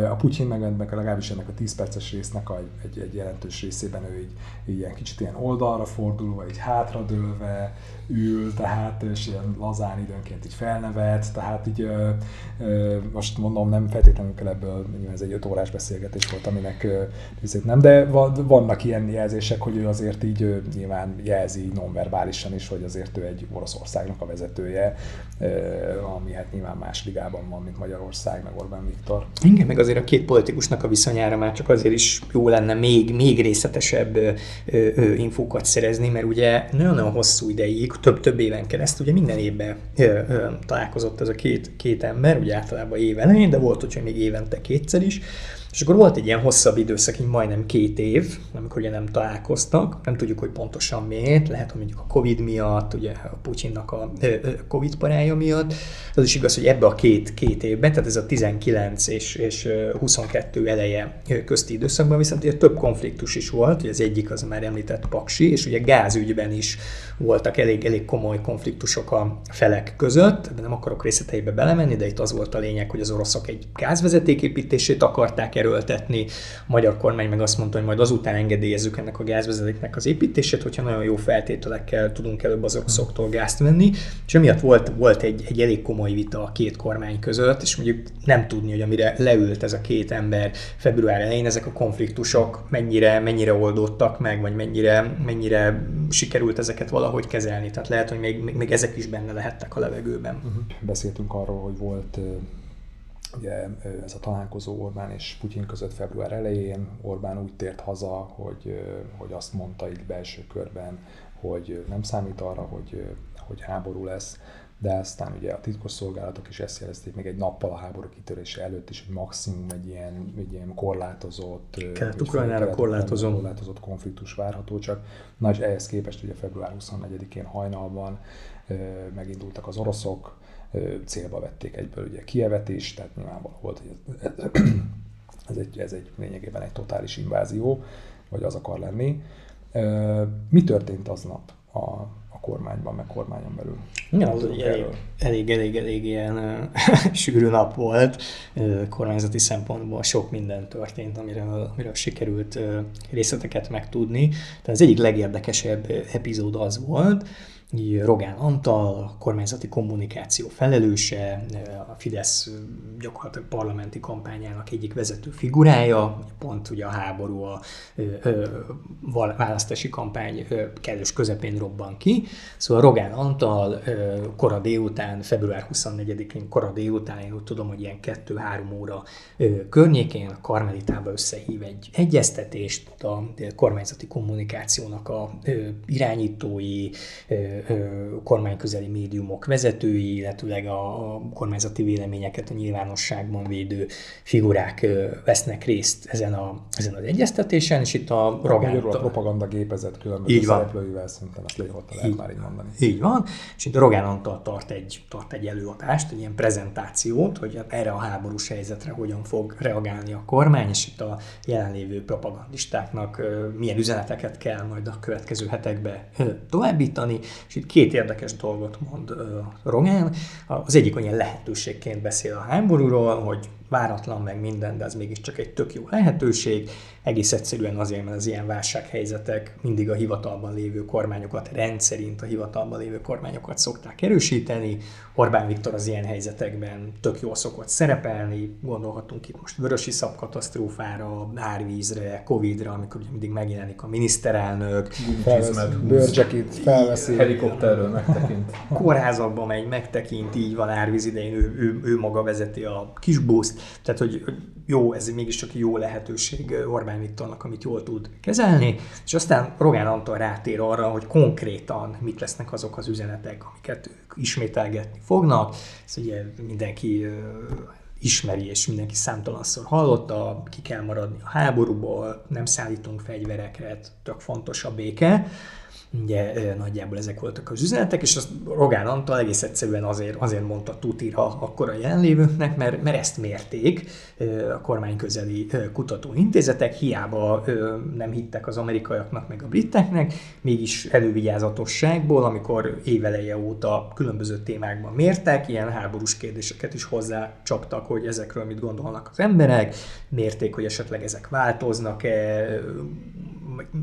A Putyin meg, meg legalábbis ennek a 10 perces résznek a, egy, egy jelentős részében ő így, így ilyen kicsit ilyen oldalra fordulva, így hátradőlve ül, tehát és ilyen lazán időnként így felnevet, tehát így most mondom, nem feltétlenül kell ebből, ez egy 5 órás beszélgetés volt, aminek nem, de vannak ilyen jelzések, hogy ő azért így nyilván jelzi nonverbálisan is, hogy azért ő egy Oroszországnak a vezetője, ami hát nyilván más ligában van, mint Magyarország, meg Orbán Viktor. Igen, meg azért a két politikusnak a viszonyára már csak azért is jó lenne még, még részletesebb infókat szerezni, mert ugye nagyon-nagyon hosszú ideig, több-több éven keresztül, ugye minden évben találkozott ez a két, két ember, ugye általában évelején, de volt, hogy még évente kétszer is, és akkor volt egy ilyen hosszabb időszak, így majdnem két év, amikor ugye nem találkoztak, nem tudjuk, hogy pontosan miért, lehet, hogy mondjuk a Covid miatt, ugye a Putyinnak a Covid parája miatt. Az is igaz, hogy ebbe a két, két évben, tehát ez a 19 és, és 22 eleje közti időszakban viszont ugye több konfliktus is volt, ugye az egyik az már említett Paksi, és ugye gázügyben is voltak elég, elég komoly konfliktusok a felek között, de nem akarok részleteibe belemenni, de itt az volt a lényeg, hogy az oroszok egy gázvezeték építését akarták erőltetni, a magyar kormány meg azt mondta, hogy majd azután engedélyezzük ennek a gázvezetéknek az építését, hogyha nagyon jó feltételekkel tudunk előbb az oroszoktól gázt venni, és emiatt volt, volt egy, egy elég komoly vita a két kormány között, és mondjuk nem tudni, hogy amire leült ez a két ember február elején, ezek a konfliktusok mennyire, mennyire oldódtak meg, vagy mennyire, mennyire sikerült ezeket valahogy kezelni. Tehát lehet, hogy még, még, még ezek is benne lehettek a levegőben. Uh-huh. Beszéltünk arról, hogy volt ugye ez a találkozó Orbán és Putyin között február elején. Orbán úgy tért haza, hogy, hogy azt mondta itt belső körben, hogy nem számít arra, hogy, hogy háború lesz, de aztán ugye a titkos szolgálatok is ezt jelezték még egy nappal a háború kitörése előtt is, hogy maximum egy ilyen, egy ilyen korlátozott, kelet-ukrajnára korlátozó. korlátozott konfliktus várható, csak nagy ehhez képest ugye február 24-én hajnalban megindultak az oroszok, célba vették egyből ugye Kievet is, tehát nyilvánvaló volt, hogy ez, ez egy, ez egy lényegében egy totális invázió, vagy az akar lenni. Mi történt aznap a, a kormányban, meg kormányon belül? Ja, az elég, elég, elég, elég ilyen sűrű nap volt. Kormányzati szempontból sok minden történt, amiről, amiről sikerült részleteket megtudni. Tehát az egyik legérdekesebb epizód az volt, Rogán Antal, a kormányzati kommunikáció felelőse, a Fidesz gyakorlatilag parlamenti kampányának egyik vezető figurája, pont ugye a háború a választási kampány kellős közepén robban ki. Szóval Rogán Antal kora délután, február 24-én kora délután, én úgy tudom, hogy ilyen 2-3 óra környékén a Karmelitába összehív egy egyeztetést, a kormányzati kommunikációnak a irányítói, kormányközeli médiumok vezetői, illetőleg a, a kormányzati véleményeket a nyilvánosságban védő figurák vesznek részt ezen, a, ezen az egyeztetésen, és itt a Rogán... A propaganda gépezet különböző így szereplőivel szerintem ezt nyugodtan lehet már így mondani. Így van, és itt a Rogán Antal tart egy, tart egy előadást, egy ilyen prezentációt, hogy erre a háborús helyzetre hogyan fog reagálni a kormány, és itt a jelenlévő propagandistáknak milyen üzeneteket kell majd a következő hetekben továbbítani, és itt két érdekes dolgot mond Rogán. Az egyik olyan lehetőségként beszél a háborúról, hogy váratlan meg minden, de ez mégiscsak egy tök jó lehetőség. Egész egyszerűen azért, mert az ilyen válsághelyzetek mindig a hivatalban lévő kormányokat, rendszerint a hivatalban lévő kormányokat szokták erősíteni. Orbán Viktor az ilyen helyzetekben tök jól szokott szerepelni, gondolhatunk itt most vörösi katasztrófára, árvízre, Covid-ra, amikor ugye mindig megjelenik a miniszterelnök. Bőrcsekit felveszi. Helikopterről megtekint. Kórházakba megy, megtekint, így van árvíz idején, ő, ő, ő maga vezeti a kisbuszt, tehát, hogy jó, ez mégiscsak jó lehetőség Orbán Viktornak, amit jól tud kezelni, és aztán Rogán Antal rátér arra, hogy konkrétan mit lesznek azok az üzenetek, amiket ők ismételgetni fognak. Ez ugye mindenki ismeri, és mindenki számtalanszor hallotta, ki kell maradni a háborúból, nem szállítunk fegyvereket, tök fontos a béke. Ugye nagyjából ezek voltak az üzenetek, és azt Rogán Antal egész egyszerűen azért, azért mondta tutira akkor a jelenlévőknek, mert, mert ezt mérték a kormányközeli kutatóintézetek, hiába nem hittek az amerikaiaknak meg a briteknek, mégis elővigyázatosságból, amikor éveleje óta különböző témákban mértek, ilyen háborús kérdéseket is hozzá csaptak, hogy ezekről mit gondolnak az emberek, mérték, hogy esetleg ezek változnak-e,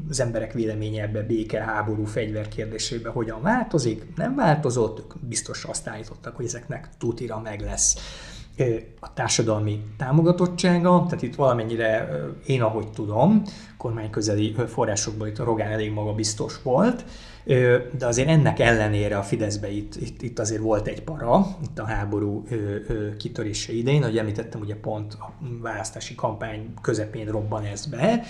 az emberek véleménye ebbe béke, háború, fegyver kérdésébe hogyan változik, nem változott, ők biztos azt állítottak, hogy ezeknek tutira meg lesz a társadalmi támogatottsága, tehát itt valamennyire én ahogy tudom, kormányközeli forrásokból itt Rogán elég maga biztos volt, de azért ennek ellenére a Fideszbe itt, itt, itt azért volt egy para, itt a háború kitörése idején, ahogy említettem, ugye pont a választási kampány közepén robban ez be,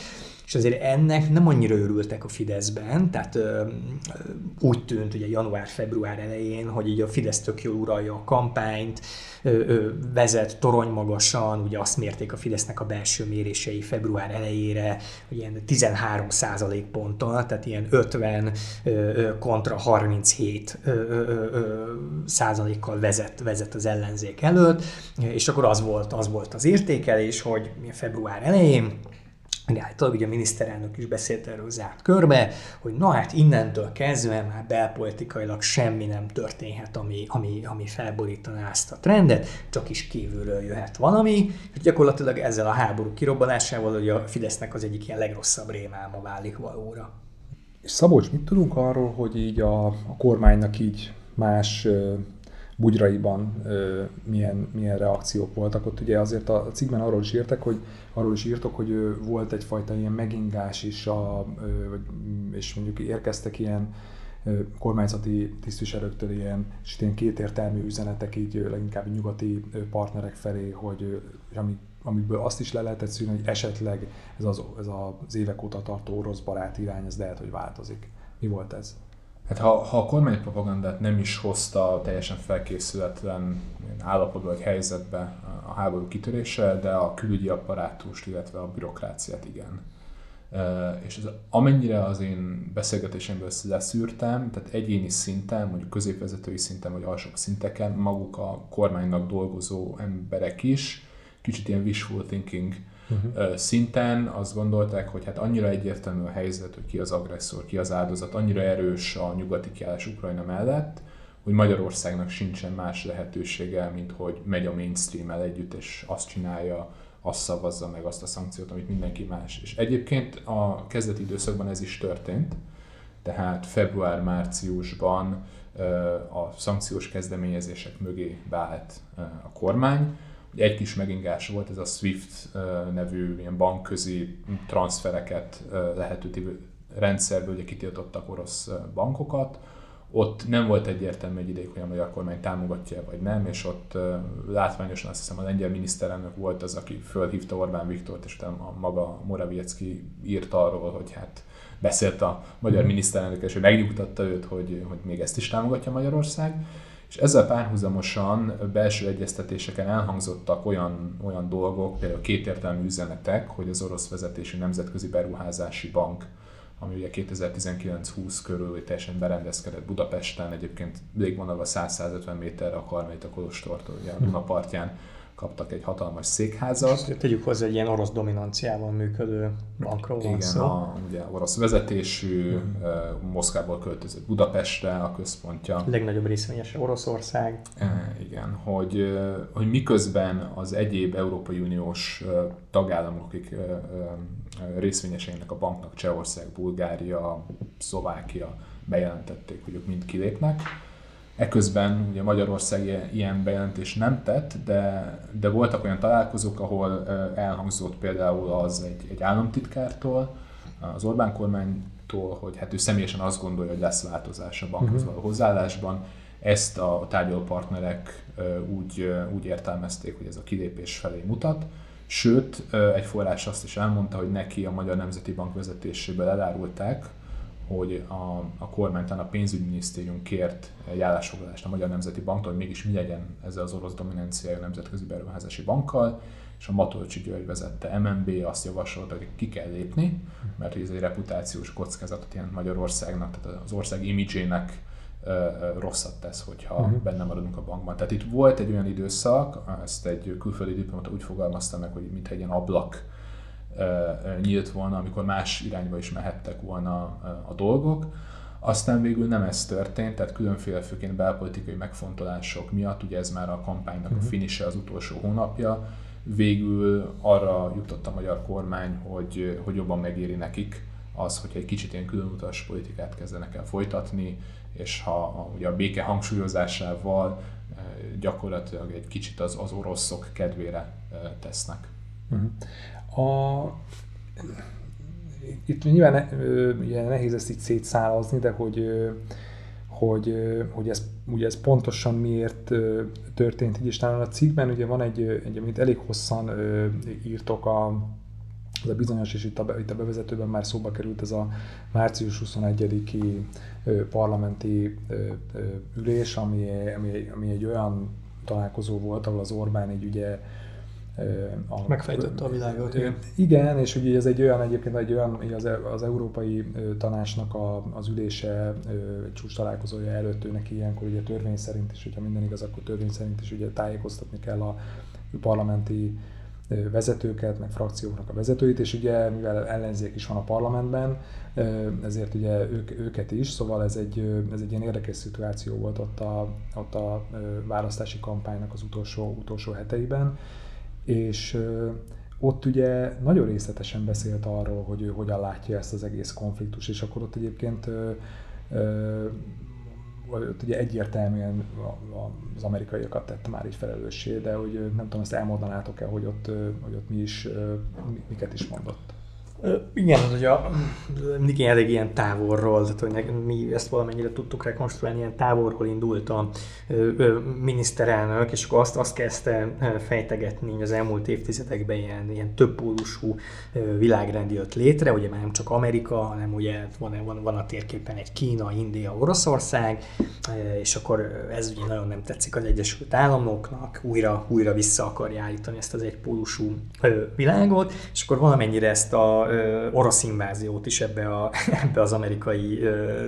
és azért ennek nem annyira örültek a Fideszben, tehát ö, úgy tűnt ugye január-február elején, hogy így a Fidesz tök jól uralja a kampányt, ö, ö, vezet torony magasan, ugye azt mérték a Fidesznek a belső mérései február elejére, hogy ilyen 13% ponttal, tehát ilyen 50 ö, kontra 37 ö, ö, ö, százalékkal vezet, vezet az ellenzék előtt, és akkor az volt, az volt az értékelés, hogy február elején de általában ugye a miniszterelnök is beszélt erről zárt körbe, hogy na hát innentől kezdve már belpolitikailag semmi nem történhet, ami, ami, ami felborítaná ezt a trendet, csak is kívülről jöhet valami, és gyakorlatilag ezzel a háború kirobbanásával hogy a Fidesznek az egyik ilyen legrosszabb rémálma válik valóra. És Szabolcs, mit tudunk arról, hogy így a, a kormánynak így más bugyraiban milyen, milyen reakciók voltak. Ott ugye azért a cikkben arról is írtak, hogy, arról is írtok, hogy ö, volt egyfajta ilyen megingás is, a, ö, és mondjuk érkeztek ilyen kormányzati tisztviselőktől ilyen, és ilyen kétértelmű üzenetek így leginkább nyugati partnerek felé, hogy ami, amiből azt is le lehetett szűrni, hogy esetleg ez az, ez az évek óta tartó orosz barát irány, ez lehet, hogy változik. Mi volt ez? Hát ha, ha a kormánypropagandát nem is hozta teljesen felkészületlen állapotba vagy helyzetbe a háború kitörése, de a külügyi apparátust, illetve a bürokráciát igen. És ez amennyire az én beszélgetésemből leszűrtem, tehát egyéni szinten, mondjuk középvezetői szinten, vagy alsóbb szinteken maguk a kormánynak dolgozó emberek is kicsit ilyen wishful thinking uh-huh. szinten azt gondolták, hogy hát annyira egyértelmű a helyzet, hogy ki az agresszor, ki az áldozat, annyira erős a nyugati kiállás Ukrajna mellett, hogy Magyarországnak sincsen más lehetősége, mint hogy megy a mainstream-el együtt, és azt csinálja, azt szavazza meg azt a szankciót, amit mindenki más. És egyébként a kezdeti időszakban ez is történt, tehát február-márciusban a szankciós kezdeményezések mögé beállt a kormány. Egy kis megingás volt, ez a SWIFT nevű ilyen bankközi transfereket lehetővé rendszerből ugye kitiltottak orosz bankokat, ott nem volt egyértelmű egy ideig, hogy a magyar kormány támogatja vagy nem, és ott látványosan azt hiszem a lengyel miniszterelnök volt az, aki fölhívta Orbán Viktort, és utána a maga Morawiecki írt arról, hogy hát beszélt a magyar mhm. miniszterelnök, és ő megnyugtatta őt, hogy, hogy még ezt is támogatja Magyarország. És ezzel párhuzamosan belső egyeztetéseken elhangzottak olyan, olyan dolgok, például kétértelmű üzenetek, hogy az orosz vezetésű Nemzetközi Beruházási Bank ami ugye 2019-20 körül teljesen berendezkedett Budapesten, egyébként légvonalva 100-150 méterre a Karmelita Kolostortól, ugye a Duna partján kaptak egy hatalmas székházat. Tegyük hozzá, egy ilyen orosz dominanciával működő bankról van Igen, szó. A, ugye orosz vezetésű, mm. Moszkvából költözött Budapestre a központja. A legnagyobb részvényes Oroszország. E, igen, hogy, hogy miközben az egyéb Európai Uniós tagállamok, akik részvényeseinek a banknak Csehország, Bulgária, Szlovákia bejelentették, hogy ők mind kilépnek, Eközben ugye Magyarország ilyen bejelentés nem tett, de, de voltak olyan találkozók, ahol elhangzott például az egy, egy államtitkártól, az Orbán kormánytól, hogy hát ő személyesen azt gondolja, hogy lesz változás a bankhoz mhm. való hozzáállásban. Ezt a tárgyaló partnerek úgy, úgy értelmezték, hogy ez a kilépés felé mutat. Sőt, egy forrás azt is elmondta, hogy neki a Magyar Nemzeti Bank vezetéséből elárulták, hogy a, a kormány, a pénzügyminisztérium kért egy állásfoglalást a Magyar Nemzeti Banktól, hogy mégis mi legyen ezzel az orosz dominanciája a Nemzetközi Beruházási Bankkal, és a Matolcsi György vezette MNB azt javasolta, hogy ki kell lépni, mert ez egy reputációs kockázatot jelent Magyarországnak, tehát az ország imidzsének rosszat tesz, hogyha uh-huh. benne maradunk a bankban. Tehát itt volt egy olyan időszak, ezt egy külföldi diplomata úgy fogalmazta meg, hogy mintha egy ilyen ablak nyílt volna, amikor más irányba is mehettek volna a dolgok. Aztán végül nem ez történt, tehát különféle főként belpolitikai megfontolások miatt, ugye ez már a kampánynak a mhm. finise az utolsó hónapja, végül arra jutott a magyar kormány, hogy, hogy jobban megéri nekik az, hogy egy kicsit ilyen különutas politikát kezdenek el folytatni, és ha ugye a béke hangsúlyozásával gyakorlatilag egy kicsit az, az oroszok kedvére tesznek. Uh-huh. A, itt nyilván ugye nehéz ezt így szétszálazni, de hogy, hogy, hogy ez, ugye ez pontosan miért történt így, és talán a cikkben ugye van egy, egy amit elég hosszan írtok a, az a bizonyos, és itt a, itt a bevezetőben már szóba került ez a március 21-i parlamenti ülés, ami, ami, ami egy olyan találkozó volt, ahol az Orbán egy ugye a, Megfejtette a világot. Igen, és ugye ez egy olyan egyébként egy olyan, az, az Európai Tanácsnak a, az ülése, egy csúcs találkozója előtt ő neki ilyenkor ugye törvény szerint is, hogyha minden igaz, akkor törvény szerint is ugye tájékoztatni kell a parlamenti vezetőket, meg frakcióknak a vezetőit, és ugye mivel ellenzék is van a parlamentben, ezért ugye ők, őket is, szóval ez egy, ez egy ilyen érdekes szituáció volt ott a, ott a választási kampánynak az utolsó, utolsó heteiben és ott ugye nagyon részletesen beszélt arról, hogy ő hogyan látja ezt az egész konfliktus, és akkor ott egyébként ott ugye egyértelműen az amerikaiakat tette már így felelőssé, de hogy nem tudom, ezt elmondanátok-e, hogy ott, hogy ott mi is, miket is mondott. Igen, az ugye mindig ilyen elég ilyen távolról, tehát hogy mi ezt valamennyire tudtuk rekonstruálni, ilyen távolról indult a miniszterelnök, és akkor azt, azt kezdte fejtegetni, az elmúlt évtizedekben ilyen, ilyen többpólusú világrend jött létre, ugye már nem csak Amerika, hanem ugye van, van, van a térképen egy Kína, India, Oroszország, és akkor ez ugye nagyon nem tetszik az Egyesült Államoknak, újra, újra vissza akarja állítani ezt az egypólusú világot, és akkor valamennyire ezt a orosz inváziót is ebbe, a, ebbe az amerikai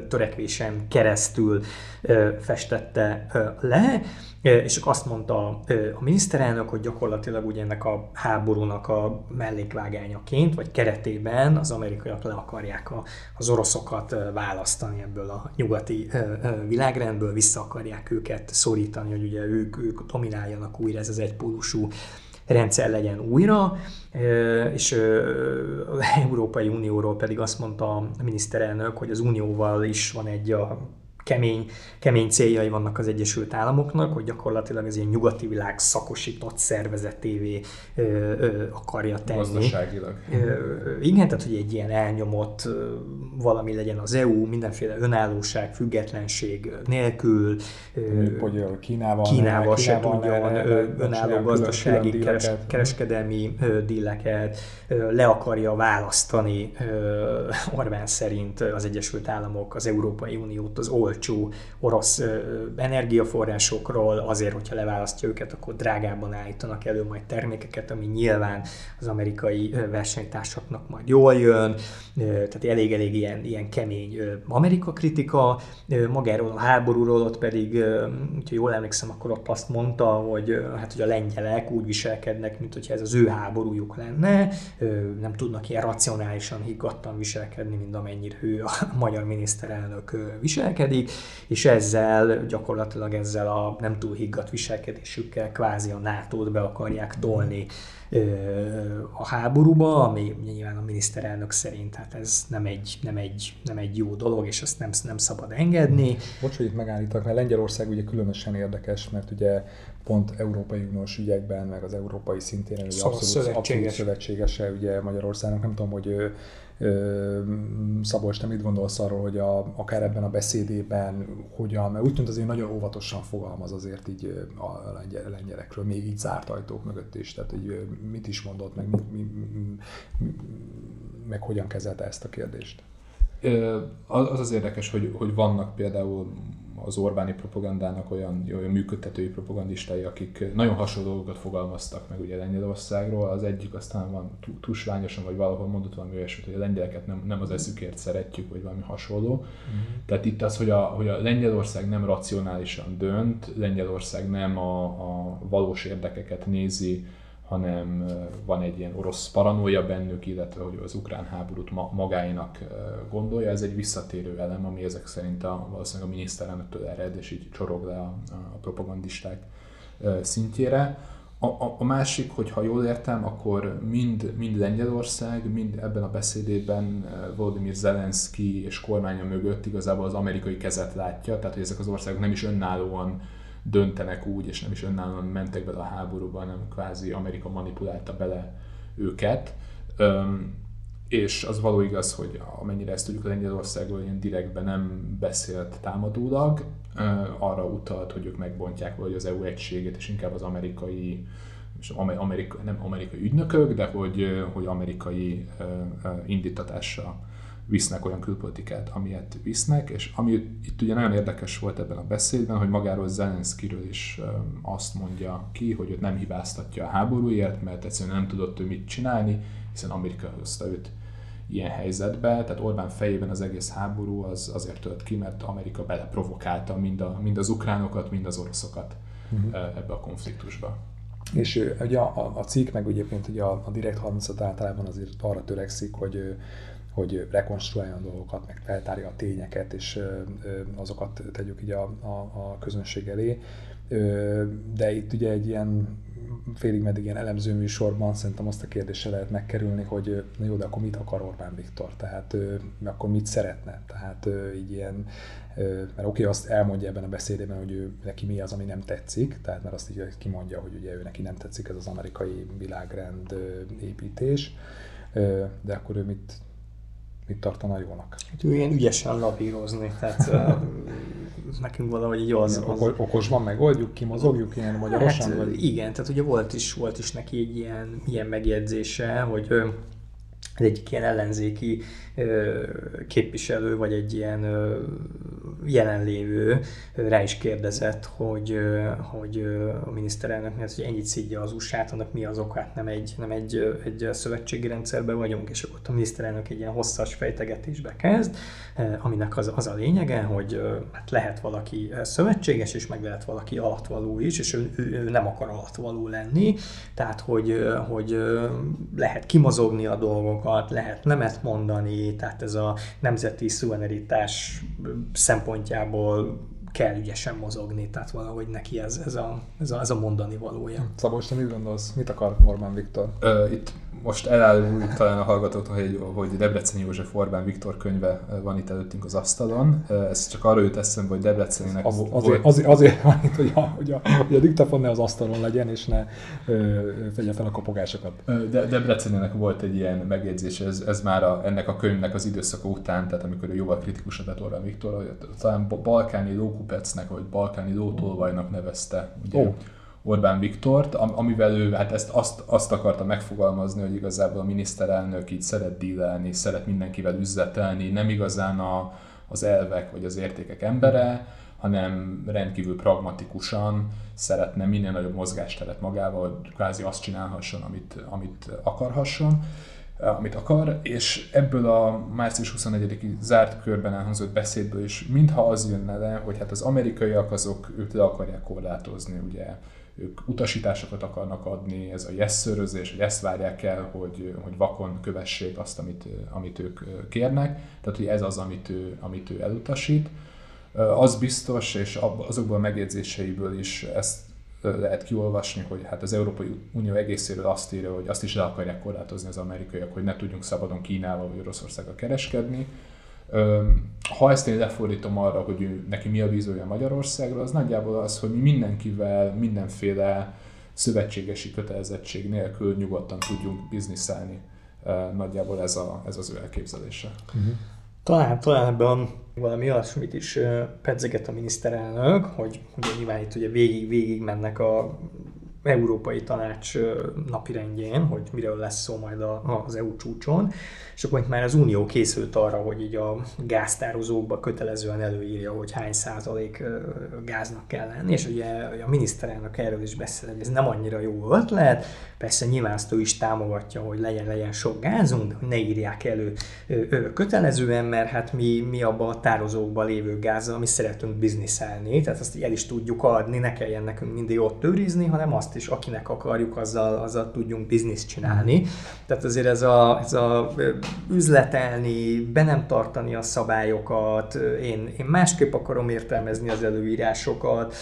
törekvésen keresztül festette le, és csak azt mondta a miniszterelnök, hogy gyakorlatilag ugye ennek a háborúnak a mellékvágányaként, vagy keretében az amerikaiak le akarják az oroszokat választani ebből a nyugati világrendből, vissza akarják őket szorítani, hogy ugye ők, ők domináljanak újra, ez az egypólusú rendszer legyen újra, és az Európai Unióról pedig azt mondta a miniszterelnök, hogy az Unióval is van egy a kemény, kemény céljai vannak az Egyesült Államoknak, hogy gyakorlatilag ez ilyen nyugati világ szakosított szervezetévé ö, ö, akarja tenni. Gazdaságilag. Ö, igen, tehát hogy egy ilyen elnyomott ö, valami legyen az EU, mindenféle önállóság, függetlenség nélkül. Ö, hogy Kínával, Kínával se tudjon önálló gazdasági keres, kereskedelmi ö, díleket, ö, le akarja választani ö, Orbán szerint az Egyesült Államok, az Európai Uniót az olcsó olcsó orosz energiaforrásokról, azért, hogyha leválasztja őket, akkor drágában állítanak elő majd termékeket, ami nyilván az amerikai versenytársaknak majd jól jön, tehát elég-elég ilyen, ilyen kemény Amerika kritika, magáról a háborúról ott pedig, hogyha jól emlékszem, akkor ott azt mondta, hogy hát hogy a lengyelek úgy viselkednek, mint hogyha ez az ő háborújuk lenne, nem tudnak ilyen racionálisan, higgadtan viselkedni, mint amennyire ő a magyar miniszterelnök viselkedik, működik, és ezzel gyakorlatilag ezzel a nem túl higgadt viselkedésükkel kvázi a NATO-t be akarják tolni a háborúba, ami nyilván a miniszterelnök szerint hát ez nem egy, nem egy, nem egy jó dolog, és ezt nem, nem szabad engedni. Bocs, hogy itt megállítak, mert Lengyelország ugye különösen érdekes, mert ugye pont Európai Uniós ügyekben, meg az európai szintén ugye szóval abszolút, szövetséges. abszolút szövetségese ugye Magyarországnak, nem tudom, hogy Szabolcs, te mit gondolsz arról, hogy a, akár ebben a beszédében hogyan, mert úgy tűnt azért nagyon óvatosan fogalmaz azért így a lengyelekről, még így zárt ajtók mögött is, tehát hogy mit is mondott, meg, mi, mi, mi, meg hogyan kezelte ezt a kérdést? Az az érdekes, hogy, hogy vannak például az Orbáni propagandának olyan, olyan működtetői propagandistái, akik nagyon hasonló dolgokat fogalmaztak meg ugye Lengyelországról. Az egyik aztán van tusványosan, vagy valahol mondott valami olyasmit, hogy a lengyeleket nem, nem az eszükért szeretjük, vagy valami hasonló. Mm. Tehát itt az, hogy a, hogy a Lengyelország nem racionálisan dönt, Lengyelország nem a, a valós érdekeket nézi, hanem van egy ilyen orosz paranoia bennük, illetve hogy az ukrán háborút ma, magáinak gondolja. Ez egy visszatérő elem, ami ezek szerint a, valószínűleg a miniszterelnöktől ered, és így csorog le a, a propagandisták szintjére. A, a, a másik, hogy ha jól értem, akkor mind, mind Lengyelország, mind ebben a beszédében Volodymyr Zelenszky és kormánya mögött igazából az amerikai kezet látja, tehát hogy ezek az országok nem is önállóan döntenek úgy, és nem is önállóan mentek bele a háborúba, hanem kvázi Amerika manipulálta bele őket. Öm, és az való igaz, hogy amennyire ezt tudjuk, Lengyelországról ilyen direktben nem beszélt támadólag, arra utalt, hogy ők megbontják vagy az EU egységét, és inkább az amerikai és Amerika, nem amerikai ügynökök, de hogy, hogy amerikai indítatással visznek olyan külpolitikát, amilyet visznek, és ami itt ugye nagyon érdekes volt ebben a beszédben, hogy magáról Zelenszkiről is azt mondja ki, hogy őt nem hibáztatja a háborúért, mert egyszerűen nem tudott ő mit csinálni, hiszen Amerika hozta őt ilyen helyzetbe, tehát Orbán fejében az egész háború az azért tört ki, mert Amerika beleprovokálta mind, a, mind az ukránokat, mind az oroszokat uh-huh. ebbe a konfliktusba. És ugye a, a cikk, meg egyébként ugye a, a direkt 30 általában azért arra törekszik, hogy hogy rekonstruáljon dolgokat, meg feltárja a tényeket, és azokat tegyük így a, a, a közönség elé. De itt ugye egy ilyen félig meddig ilyen elemző műsorban szerintem azt a kérdéssel lehet megkerülni, hogy na jó, de akkor mit akar Orbán Viktor? Tehát akkor mit szeretne? Tehát így ilyen, mert oké, okay, azt elmondja ebben a beszédében, hogy ő, neki mi az, ami nem tetszik, tehát mert azt így kimondja, hogy ugye ő neki nem tetszik ez az amerikai világrend építés, de akkor ő mit, mit tartana jónak. Hát ő ilyen ügyesen lavírozni, tehát nekünk valahogy így az, az... Okosban megoldjuk, kimozogjuk ilyen magyarosan? Hát, vagy? Igen, tehát ugye volt is, volt is neki egy ilyen, ilyen megjegyzése, hogy egy ilyen ellenzéki képviselő, vagy egy ilyen jelenlévő rá is kérdezett, hogy, hogy a miniszterelnök miatt, hogy ennyit szidja az USA-t, annak mi az okát, nem egy, nem egy, egy szövetségi rendszerben vagyunk, és akkor a miniszterelnök egy ilyen hosszas fejtegetésbe kezd, aminek az, az a lényege, hogy hát lehet valaki szövetséges, és meg lehet valaki alatvaló is, és ő, ő, ő nem akar alatvaló lenni, tehát hogy, hogy lehet kimozogni a dolgokat, lehet nemet mondani, tehát ez a nemzeti szuverenitás szempontjából kell ügyesen mozogni, tehát valahogy neki ez, ez, a, ez, a, ez a mondani valója. Szabolcs, te mit gondolsz? Mit akar Orbán Viktor? Ö, itt most eláruljuk talán a hallgatóktól, hogy, hogy Debreceni József Orbán Viktor könyve van itt előttünk az asztalon. Ez csak arra jut eszembe, hogy Debrecenének... Az, azért, azért, azért van itt, hogy a, hogy, a, hogy a diktafon ne az asztalon legyen, és ne tegye fel a kopogásokat. De, Debrecenének volt egy ilyen megjegyzés, ez, ez már a, ennek a könyvnek az időszaka után, tehát amikor ő jóval kritikusabb lett Orbán Viktor, talán balkáni lókupecnek, vagy balkáni lótolvajnak nevezte. Ugye? Oh Orbán Viktort, amivel ő hát ezt azt, azt akarta megfogalmazni, hogy igazából a miniszterelnök így szeret dílelni, szeret mindenkivel üzletelni, nem igazán a, az elvek vagy az értékek embere, hanem rendkívül pragmatikusan szeretne minél nagyobb mozgásteret magával, hogy kvázi azt csinálhasson, amit, amit akarhasson amit akar, és ebből a március 21-i zárt körben elhangzott beszédből is mintha az jönne le, hogy hát az amerikaiak azok őt le akarják korlátozni, ugye ők utasításokat akarnak adni, ez a yes hogy ezt várják el, hogy, hogy vakon kövessék azt, amit, amit ők kérnek, tehát hogy ez az, amit ő, amit ő elutasít. Az biztos, és azokból a megjegyzéseiből is ezt lehet kiolvasni, hogy hát az Európai Unió egészéről azt írja, hogy azt is le akarják korlátozni az amerikaiak, hogy ne tudjunk szabadon Kínával vagy Oroszországgal kereskedni, ha ezt én lefordítom arra, hogy ő, neki mi a vízója Magyarországról, az nagyjából az, hogy mi mindenkivel, mindenféle szövetségesi kötelezettség nélkül nyugodtan tudjunk bizniszelni. Nagyjából ez, a, ez az ő elképzelése. Uh-huh. Talán, talán ebben valami olyasmit is pedzeget a miniszterelnök, hogy ugye nyilván itt ugye végig, végig mennek a Európai Tanács napirendjén, hogy miről lesz szó majd az EU csúcson, és akkor itt már az Unió készült arra, hogy így a gáztározókba kötelezően előírja, hogy hány százalék gáznak kell lenni, és ugye a miniszterelnök erről is beszél, hogy ez nem annyira jó ötlet, persze nyilván azt ő is támogatja, hogy legyen, legyen sok gázunk, de hogy ne írják elő kötelezően, mert hát mi, mi abban a tározókban lévő gázzal, mi szeretünk bizniszelni, tehát azt el is tudjuk adni, ne kelljen nekünk mindig ott őrizni, hanem azt is, akinek akarjuk, azzal, azzal tudjunk bizniszt csinálni. Tehát azért ez a, ez a üzletelni, be nem tartani a szabályokat, én, én másképp akarom értelmezni az előírásokat,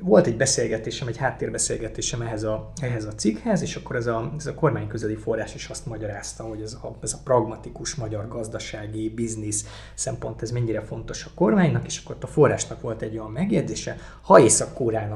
volt egy beszélgetésem, egy háttérbeszélgetésem ehhez a, ehhez a cikkhez, és akkor ez a, ez a kormányközeli forrás is azt magyarázta, hogy ez a, ez a pragmatikus magyar gazdasági biznisz szempont, ez mennyire fontos a kormánynak, és akkor a forrásnak volt egy olyan megjegyzése, ha észak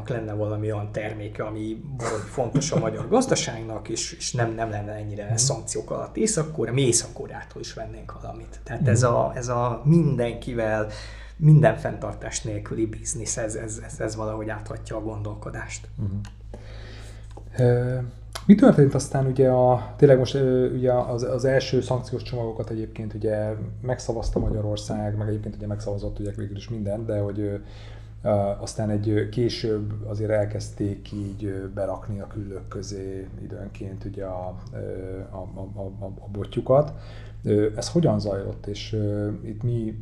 lenne valami olyan terméke, ami fontos a magyar gazdaságnak, és, és nem, nem lenne ennyire mm. szankciók alatt észak mi észak is vennénk valamit. Tehát mm. ez, a, ez a mindenkivel minden fenntartás nélküli biznisz, ez, ez, ez, ez valahogy áthatja a gondolkodást. Uh-huh. Mi történt aztán ugye a, tényleg most ugye az, az első szankciós csomagokat egyébként ugye megszavazta Magyarország, meg egyébként ugye megszavazott ugye végül is minden, de hogy aztán egy később azért elkezdték így berakni a küllők közé időnként ugye a, a, a, a, a botyukat. Ez hogyan zajlott, és itt mi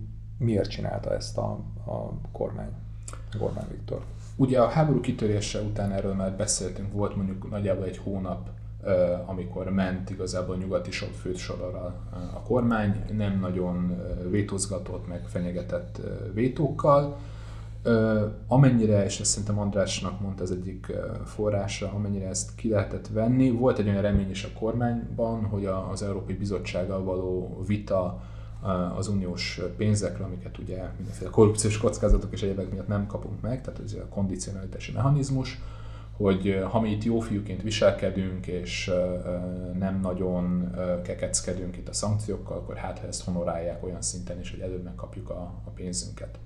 miért csinálta ezt a, a kormány, Orbán Viktor? Ugye a háború kitörése után erről már beszéltünk, volt mondjuk nagyjából egy hónap, amikor ment igazából nyugati fősorral a kormány, nem nagyon vétózgatott, meg fenyegetett vétókkal. Amennyire, és ezt szerintem Andrásnak mondta az egyik forrása, amennyire ezt ki lehetett venni, volt egy olyan remény is a kormányban, hogy az Európai Bizottsággal való vita az uniós pénzekre, amiket ugye mindenféle korrupciós kockázatok és egyebek miatt nem kapunk meg, tehát ez a kondicionalitási mechanizmus, hogy ha mi itt jó fiúként viselkedünk, és nem nagyon kekeckedünk itt a szankciókkal, akkor hát ha ezt honorálják olyan szinten is, hogy előbb megkapjuk a, a pénzünket.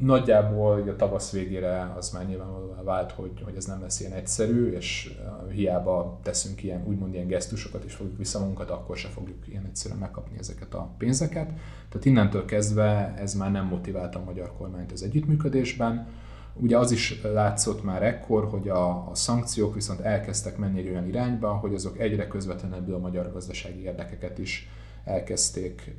Nagyjából a tavasz végére az már nyilvánvalóan vált, hogy, hogy ez nem lesz ilyen egyszerű, és hiába teszünk ilyen, úgymond ilyen gesztusokat, és fogjuk vissza magunkat, akkor se fogjuk ilyen egyszerűen megkapni ezeket a pénzeket. Tehát innentől kezdve ez már nem motiválta a magyar kormányt az együttműködésben. Ugye az is látszott már ekkor, hogy a, a szankciók viszont elkezdtek menni egy olyan irányba, hogy azok egyre közvetlenebbül a magyar gazdasági érdekeket is elkezdték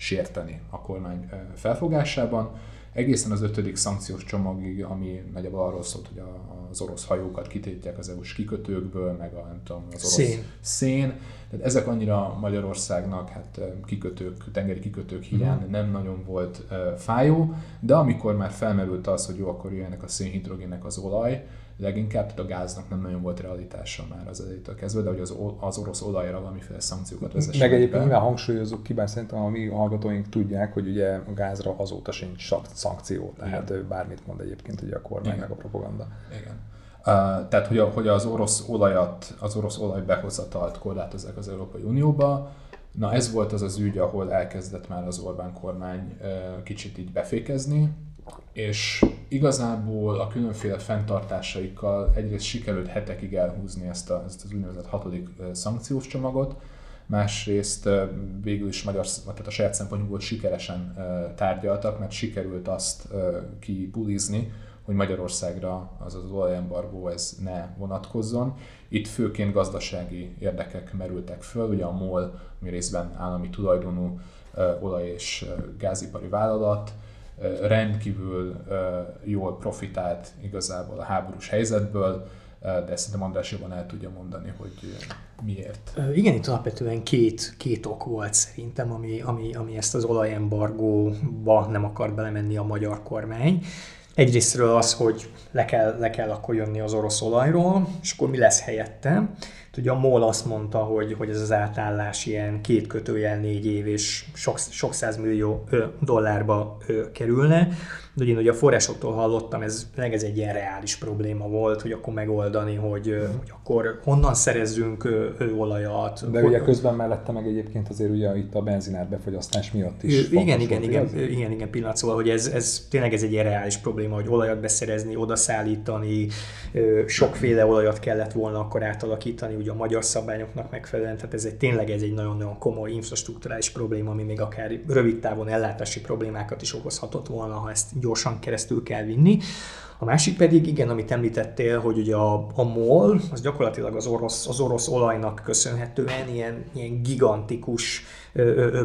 sérteni a kormány felfogásában. Egészen az ötödik szankciós csomagig, ami nagyjából arról szólt, hogy az orosz hajókat kitétják az EU-s kikötőkből, meg a, nem tudom, az orosz szén. szén. Tehát ezek annyira Magyarországnak hát kikötők, tengeri kikötők hiány uh-huh. nem nagyon volt fájó, de amikor már felmerült az, hogy jó, akkor jöjjenek a szénhidrogének az olaj, leginkább, tehát a gáznak nem nagyon volt realitása már az elejétől kezdve, de hogy az, az orosz olajra valamiféle szankciókat vezessen. Meg egyébként nyilván hangsúlyozunk ki, bár szerintem a mi hallgatóink tudják, hogy ugye a gázra azóta sincs szankció, tehát Igen. bármit mond egyébként ugye a kormány Igen. meg a propaganda. Igen. Uh, tehát, hogy, a, hogy az orosz olajat, az orosz olaj behozatalt korlátozzák az Európai Unióba, Na ez volt az az ügy, ahol elkezdett már az Orbán kormány uh, kicsit így befékezni, és igazából a különféle fenntartásaikkal egyrészt sikerült hetekig elhúzni ezt, a, ezt az úgynevezett hatodik szankciós csomagot, másrészt végül is magyar, tehát a saját szempontból sikeresen tárgyaltak, mert sikerült azt kipulizni, hogy Magyarországra az az olajembargó ez ne vonatkozzon. Itt főként gazdasági érdekek merültek föl, ugye a MOL, ami részben állami tulajdonú olaj- és gázipari vállalat, rendkívül jól profitált igazából a háborús helyzetből, de szerintem András jobban el tudja mondani, hogy miért. Igen, itt alapvetően két, két ok volt szerintem, ami, ami, ami ezt az olajembargóba nem akar belemenni a magyar kormány. Egyrésztről az, hogy le kell, le kell akkor jönni az orosz olajról, és akkor mi lesz helyette. Ugye a MOL azt mondta, hogy, hogy ez az átállás ilyen két kötőjel négy év és sok, sok millió dollárba kerülne. De én ugye a forrásoktól hallottam, ez, ez egy ilyen reális probléma volt, hogy akkor megoldani, hogy, hogy akkor honnan szerezzünk olajat. De ugye közben mellette meg egyébként azért ugye itt a benzinár befogyasztás miatt is. Igen, igen, igen, igen, igen, igen, pillanat, szóval, hogy ez, ez tényleg ez egy ilyen reális probléma, hogy olajat beszerezni, odaszállítani, sokféle olajat kellett volna akkor átalakítani, ugye a magyar szabályoknak megfelelően, tehát ez egy tényleg ez egy nagyon-nagyon komoly infrastruktúrális probléma, ami még akár rövid távon ellátási problémákat is okozhatott volna, ha ezt gyorsan keresztül kell vinni. A másik pedig, igen, amit említettél, hogy ugye a, a MOL, az gyakorlatilag az orosz, az orosz olajnak köszönhetően ilyen, ilyen gigantikus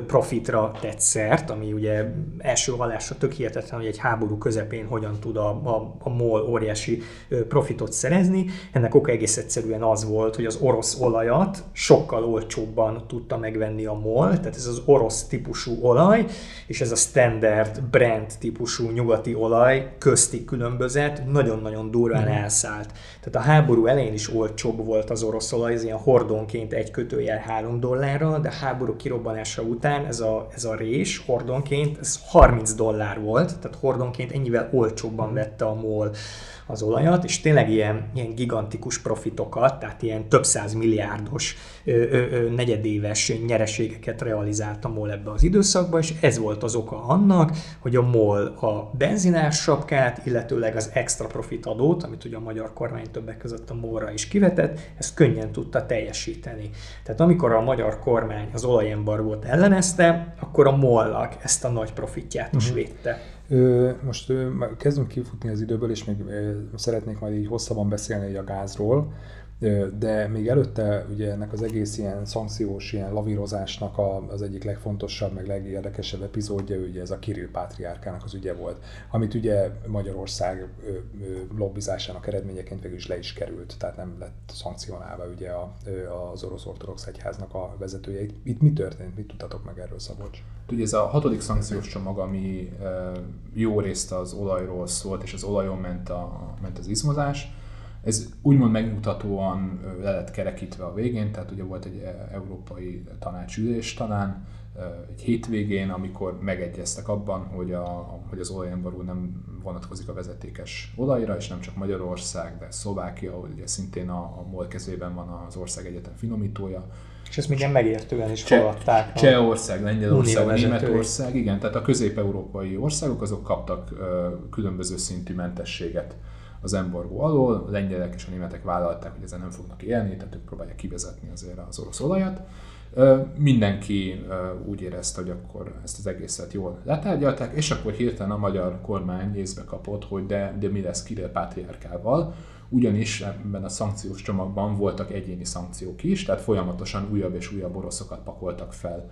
profitra tett szert, ami ugye első hallásra tök hihetetlen, hogy egy háború közepén hogyan tud a, a, a MOL óriási profitot szerezni. Ennek oka egész egyszerűen az volt, hogy az orosz olajat sokkal olcsóbban tudta megvenni a MOL, tehát ez az orosz típusú olaj, és ez a standard brand típusú nyugati olaj közti különbözet nagyon-nagyon durván mm. elszállt. Tehát a háború elején is olcsóbb volt az orosz olaj, ez ilyen hordonként egy kötőjel 3 dollárra, de a háború kirobbanása után ez a, ez a rés hordonként ez 30 dollár volt, tehát hordonként ennyivel olcsóbban vette a MOL az olajat, és tényleg ilyen, ilyen gigantikus profitokat, tehát ilyen több száz milliárdos ö, ö, ö, negyedéves nyereségeket realizált a MOL ebbe az időszakba, és ez volt az oka annak, hogy a MOL a benzinás sapkát, illetőleg az extra profit adót, amit ugye a magyar kormány többek között a MOL-ra is kivetett, ezt könnyen tudta teljesíteni. Tehát amikor a magyar kormány az olajembargót ellenezte, akkor a MOL-nak ezt a nagy profitját is uh-huh. védte. Most kezdünk kifutni az időből, és még szeretnék majd így hosszabban beszélni a gázról, de még előtte ugye ennek az egész ilyen szankciós, ilyen lavírozásnak az egyik legfontosabb, meg legérdekesebb epizódja, ugye ez a Kirill Pátriárkának az ügye volt, amit ugye Magyarország lobbizásának eredményeként végül is le is került, tehát nem lett szankcionálva ugye az orosz ortodox egyháznak a vezetője. Itt mi történt? Mit tudtatok meg erről, Szabolcs? Ugye ez a hatodik szankciós csomag, ami jó részt az olajról szólt, és az olajon ment, a, ment az izmozás, ez úgymond megmutatóan le lett kerekítve a végén, tehát ugye volt egy európai tanácsülés talán, egy hétvégén, amikor megegyeztek abban, hogy, a, hogy az olajembarú nem vonatkozik a vezetékes olajra, és nem csak Magyarország, de Szlovákia, ahol ugye szintén a, a MOL kezében van az ország egyetem finomítója. És ezt még megértően is fogadták. Csehország, Lengyelország, Németország, igen, tehát a közép-európai országok azok kaptak ö, különböző szintű mentességet az embargó alól, a lengyelek és a németek vállalták, hogy ezzel nem fognak élni, tehát ők próbálják kivezetni azért az orosz olajat. Mindenki úgy érezte, hogy akkor ezt az egészet jól letárgyalták, és akkor hirtelen a magyar kormány észbe kapott, hogy de, de mi lesz Kirill Pátriárkával, ugyanis ebben a szankciós csomagban voltak egyéni szankciók is, tehát folyamatosan újabb és újabb oroszokat pakoltak fel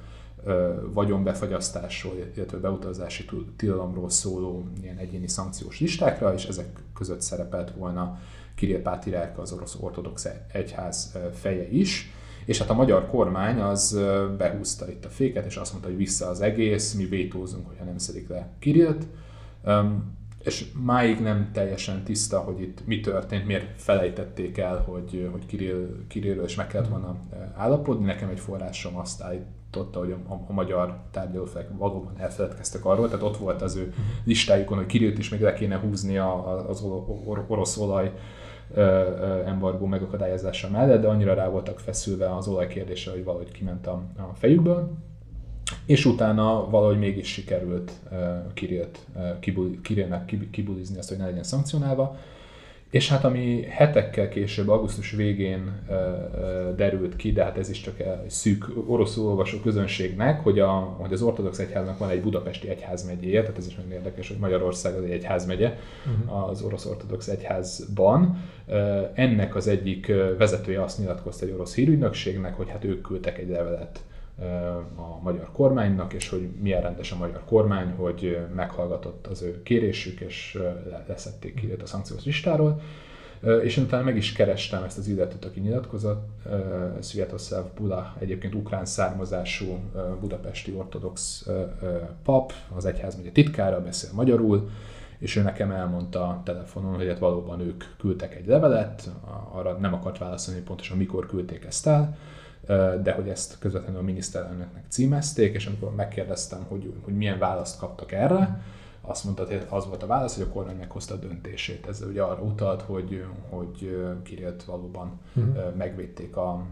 vagyonbefagyasztásról, illetve beutazási tilalomról szóló ilyen egyéni szankciós listákra, és ezek között szerepelt volna Kirill Pátriárka, az orosz ortodox egyház feje is és hát a magyar kormány az behúzta itt a féket, és azt mondta, hogy vissza az egész, mi vétózunk, hogyha nem szedik le Kirillt. És máig nem teljesen tiszta, hogy itt mi történt, miért felejtették el, hogy, hogy Kirill, Kirillről is meg kellett volna állapodni. Nekem egy forrásom azt állította, hogy a, a magyar tárgyalófelek valóban elfeledkeztek arról, tehát ott volt az ő listájukon, hogy Kirillt is még le kéne húzni az orosz olaj embargó megakadályozása mellett, de annyira rá voltak feszülve az olajkérdése, hogy valahogy kiment a, a fejükből. És utána valahogy mégis sikerült uh, Kirillnek kibulizni azt, hogy ne legyen szankcionálva. És hát ami hetekkel később, augusztus végén derült ki, de hát ez is csak egy szűk orosz olvasó közönségnek, hogy, a, hogy az ortodox egyháznak van egy budapesti egyházmegyéje, tehát ez is nagyon érdekes, hogy Magyarország az egy egyházmegye uh-huh. az orosz ortodox egyházban. Ennek az egyik vezetője azt nyilatkozta egy orosz hírügynökségnek, hogy hát ők küldtek egy levelet a magyar kormánynak, és hogy milyen rendes a magyar kormány, hogy meghallgatott az ő kérésük, és leszették ki a szankciós listáról. És én utána meg is kerestem ezt az illetőt, aki nyilatkozott, Sviatoslav Bula, egyébként ukrán származású budapesti ortodox pap, az egyházmegye titkára, beszél magyarul, és ő nekem elmondta telefonon, hogy hát valóban ők küldtek egy levelet, arra nem akart válaszolni pontosan mikor küldték ezt el, de hogy ezt közvetlenül a miniszterelnöknek címezték, és amikor megkérdeztem, hogy, hogy milyen választ kaptak erre, azt mondta, hogy az volt a válasz, hogy a kormány meghozta a döntését. Ez ugye arra utalt, hogy, hogy Kirillt valóban uh-huh. megvédték a,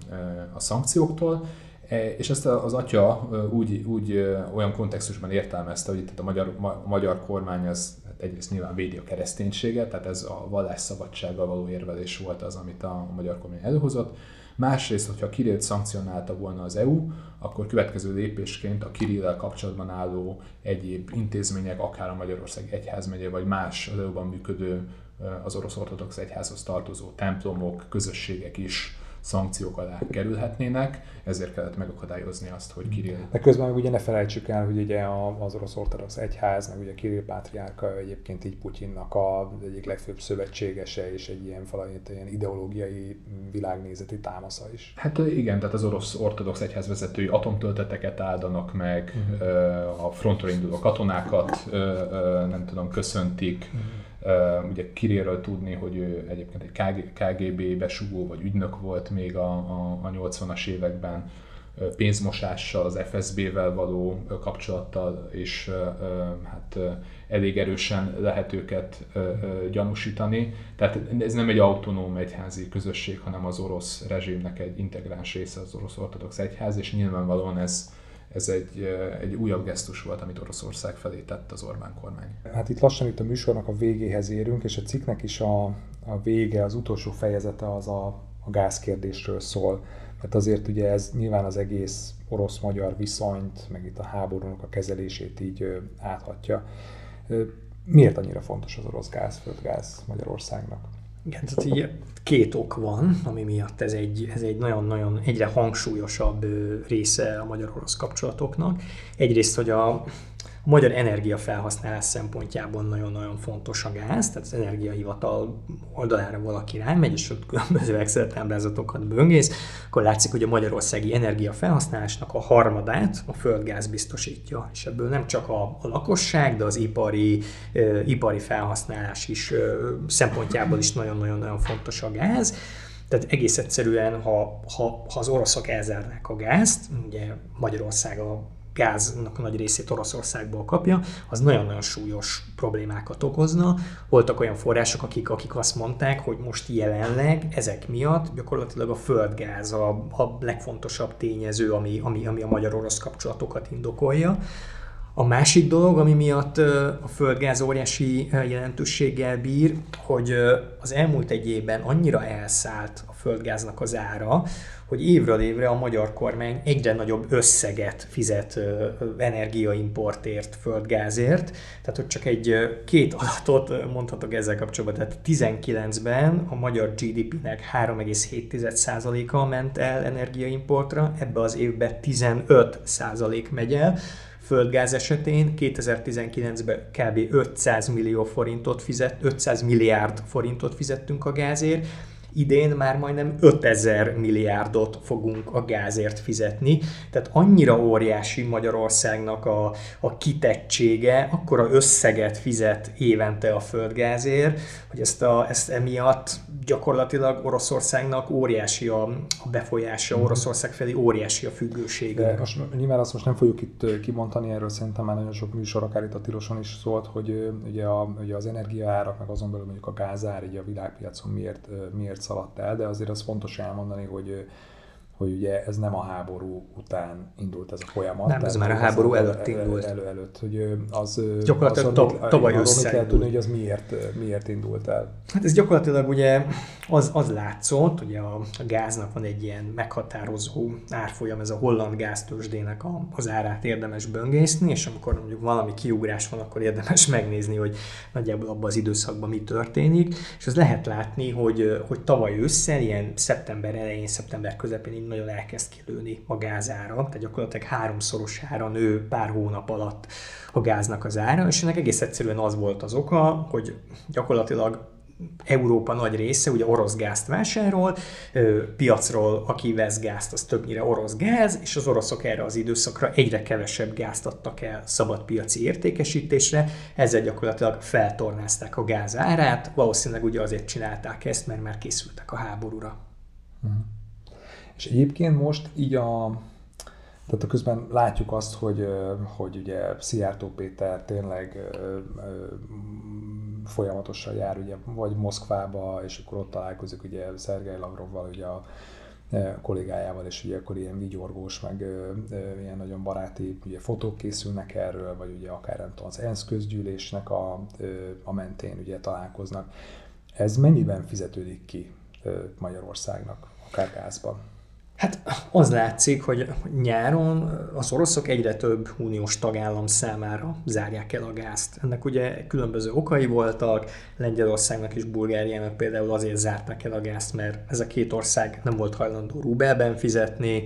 a szankcióktól, e, és ezt az atya úgy, úgy olyan kontextusban értelmezte, hogy itt a magyar, a magyar kormány az hát egyrészt nyilván védi a kereszténységet, tehát ez a vallásszabadsággal való érvelés volt az, amit a magyar kormány előhozott, Másrészt, hogyha Kirillt szankcionálta volna az EU, akkor következő lépésként a Kirillel kapcsolatban álló egyéb intézmények, akár a Magyarország Egyházmegye, vagy más az EU-ban működő az orosz ortodox egyházhoz tartozó templomok, közösségek is szankciók alá kerülhetnének, ezért kellett megakadályozni azt, hogy Kirill... De közben meg ugye ne felejtsük el, hogy ugye az orosz ortodox egyház, meg ugye Kirill pátriárka egyébként így Putyinnak a egyik legfőbb szövetségese, és egy ilyen valamit ilyen ideológiai világnézeti támasza is. Hát igen, tehát az orosz ortodox egyház vezetői atomtölteteket áldanak meg, uh-huh. a frontra induló katonákat nem tudom, köszöntik, uh-huh Ugye Kiréről tudni, hogy ő egyébként egy KGB besugó vagy ügynök volt még a, a, a 80-as években, pénzmosással, az FSB-vel való kapcsolattal, és hát elég erősen lehet őket gyanúsítani. Tehát ez nem egy autonóm egyházi közösség, hanem az orosz rezsimnek egy integráns része az orosz ortodox egyház, és nyilvánvalóan ez ez egy, egy újabb gesztus volt, amit Oroszország felé tett az Orbán kormány. Hát itt lassan itt a műsornak a végéhez érünk, és a cikknek is a, a vége, az utolsó fejezete az a, a gázkérdésről szól. Mert azért ugye ez nyilván az egész orosz-magyar viszonyt, meg itt a háborúnak a kezelését így áthatja. Miért annyira fontos az orosz gáz, földgáz Magyarországnak? Igen, tehát így két ok van, ami miatt ez egy, ez egy nagyon-nagyon egyre hangsúlyosabb része a magyar-orosz kapcsolatoknak. Egyrészt, hogy a, a magyar energiafelhasználás szempontjából nagyon-nagyon fontos a gáz, tehát az energiahivatal oldalára valaki rámegy, és ott különböző Excel táblázatokat böngész, akkor látszik, hogy a magyarországi energiafelhasználásnak a harmadát a földgáz biztosítja, és ebből nem csak a, a lakosság, de az ipari, e, ipari felhasználás is e, szempontjából is nagyon-nagyon fontos a gáz. Tehát egész egyszerűen, ha, ha, ha az oroszok elzárnák a gázt, ugye Magyarország a gáznak nagy részét Oroszországból kapja, az nagyon-nagyon súlyos problémákat okozna. Voltak olyan források, akik, akik azt mondták, hogy most jelenleg ezek miatt gyakorlatilag a földgáz a, a legfontosabb tényező, ami, ami, ami a magyar-orosz kapcsolatokat indokolja. A másik dolog, ami miatt a földgáz óriási jelentőséggel bír, hogy az elmúlt egy évben annyira elszállt földgáznak az ára, hogy évről évre a magyar kormány egyre nagyobb összeget fizet energiaimportért, földgázért. Tehát, hogy csak egy két adatot mondhatok ezzel kapcsolatban. Tehát 19-ben a magyar GDP-nek 3,7%-a ment el energiaimportra, ebbe az évben 15% megy el földgáz esetén 2019-ben kb. 500 millió forintot fizet, 500 milliárd forintot fizettünk a gázért, idén már majdnem 5000 milliárdot fogunk a gázért fizetni, tehát annyira óriási Magyarországnak a, a kitettsége, akkora összeget fizet évente a földgázért, hogy ezt, a, ezt emiatt gyakorlatilag Oroszországnak óriási a, a befolyása, mhm. Oroszország felé óriási a függősége. De most, nyilván azt most nem fogjuk itt kimondani, erről szerintem már nagyon sok műsor, akár itt a Tiloson is szólt, hogy ugye, a, ugye az energiaárak, meg azon belül mondjuk a gázár, így a világpiacon miért, miért szaladt el, de azért az fontos elmondani, hogy hogy ugye ez nem a háború után indult ez a folyamat. Nem, ez már a háború előtt indult. Elő, előtt, hogy az... Gyakorlatilag az, tavaly össze. kell tudni, hogy az miért, miért indult el. Hát ez gyakorlatilag ugye az, az látszott, ugye a, a gáznak van egy ilyen meghatározó árfolyam, ez a holland gáztősdének a, az árát érdemes böngészni, és amikor mondjuk valami kiugrás van, akkor érdemes megnézni, hogy nagyjából abban az időszakban mi történik, és az lehet látni, hogy, hogy tavaly ősszel, ilyen szeptember elején, szeptember közepén nagyon elkezd kilőni a gázára, tehát gyakorlatilag háromszorosára nő pár hónap alatt a gáznak az ára, és ennek egész egyszerűen az volt az oka, hogy gyakorlatilag Európa nagy része ugye orosz gázt vásárol, piacról aki vesz gázt, az többnyire orosz gáz, és az oroszok erre az időszakra egyre kevesebb gázt adtak el szabad piaci értékesítésre, ezzel gyakorlatilag feltornázták a gáz árát, valószínűleg ugye azért csinálták ezt, mert már készültek a háborúra. Uh-huh. És egyébként most így a, tehát a közben látjuk azt, hogy, hogy ugye Szijjártó Péter tényleg folyamatosan jár ugye vagy Moszkvába, és akkor ott találkozik ugye Szergej Lavrovval, ugye a kollégájával, és ugye akkor ilyen vigyorgós, meg ilyen nagyon baráti ugye fotók készülnek erről, vagy ugye akár nem tudom, az ENSZ közgyűlésnek a, a mentén ugye találkoznak. Ez mennyiben fizetődik ki Magyarországnak, akár gázban? Hát az látszik, hogy nyáron az oroszok egyre több uniós tagállam számára zárják el a gázt. Ennek ugye különböző okai voltak, Lengyelországnak és Bulgáriának például azért zárták el a gázt, mert ez a két ország nem volt hajlandó rubelben fizetni,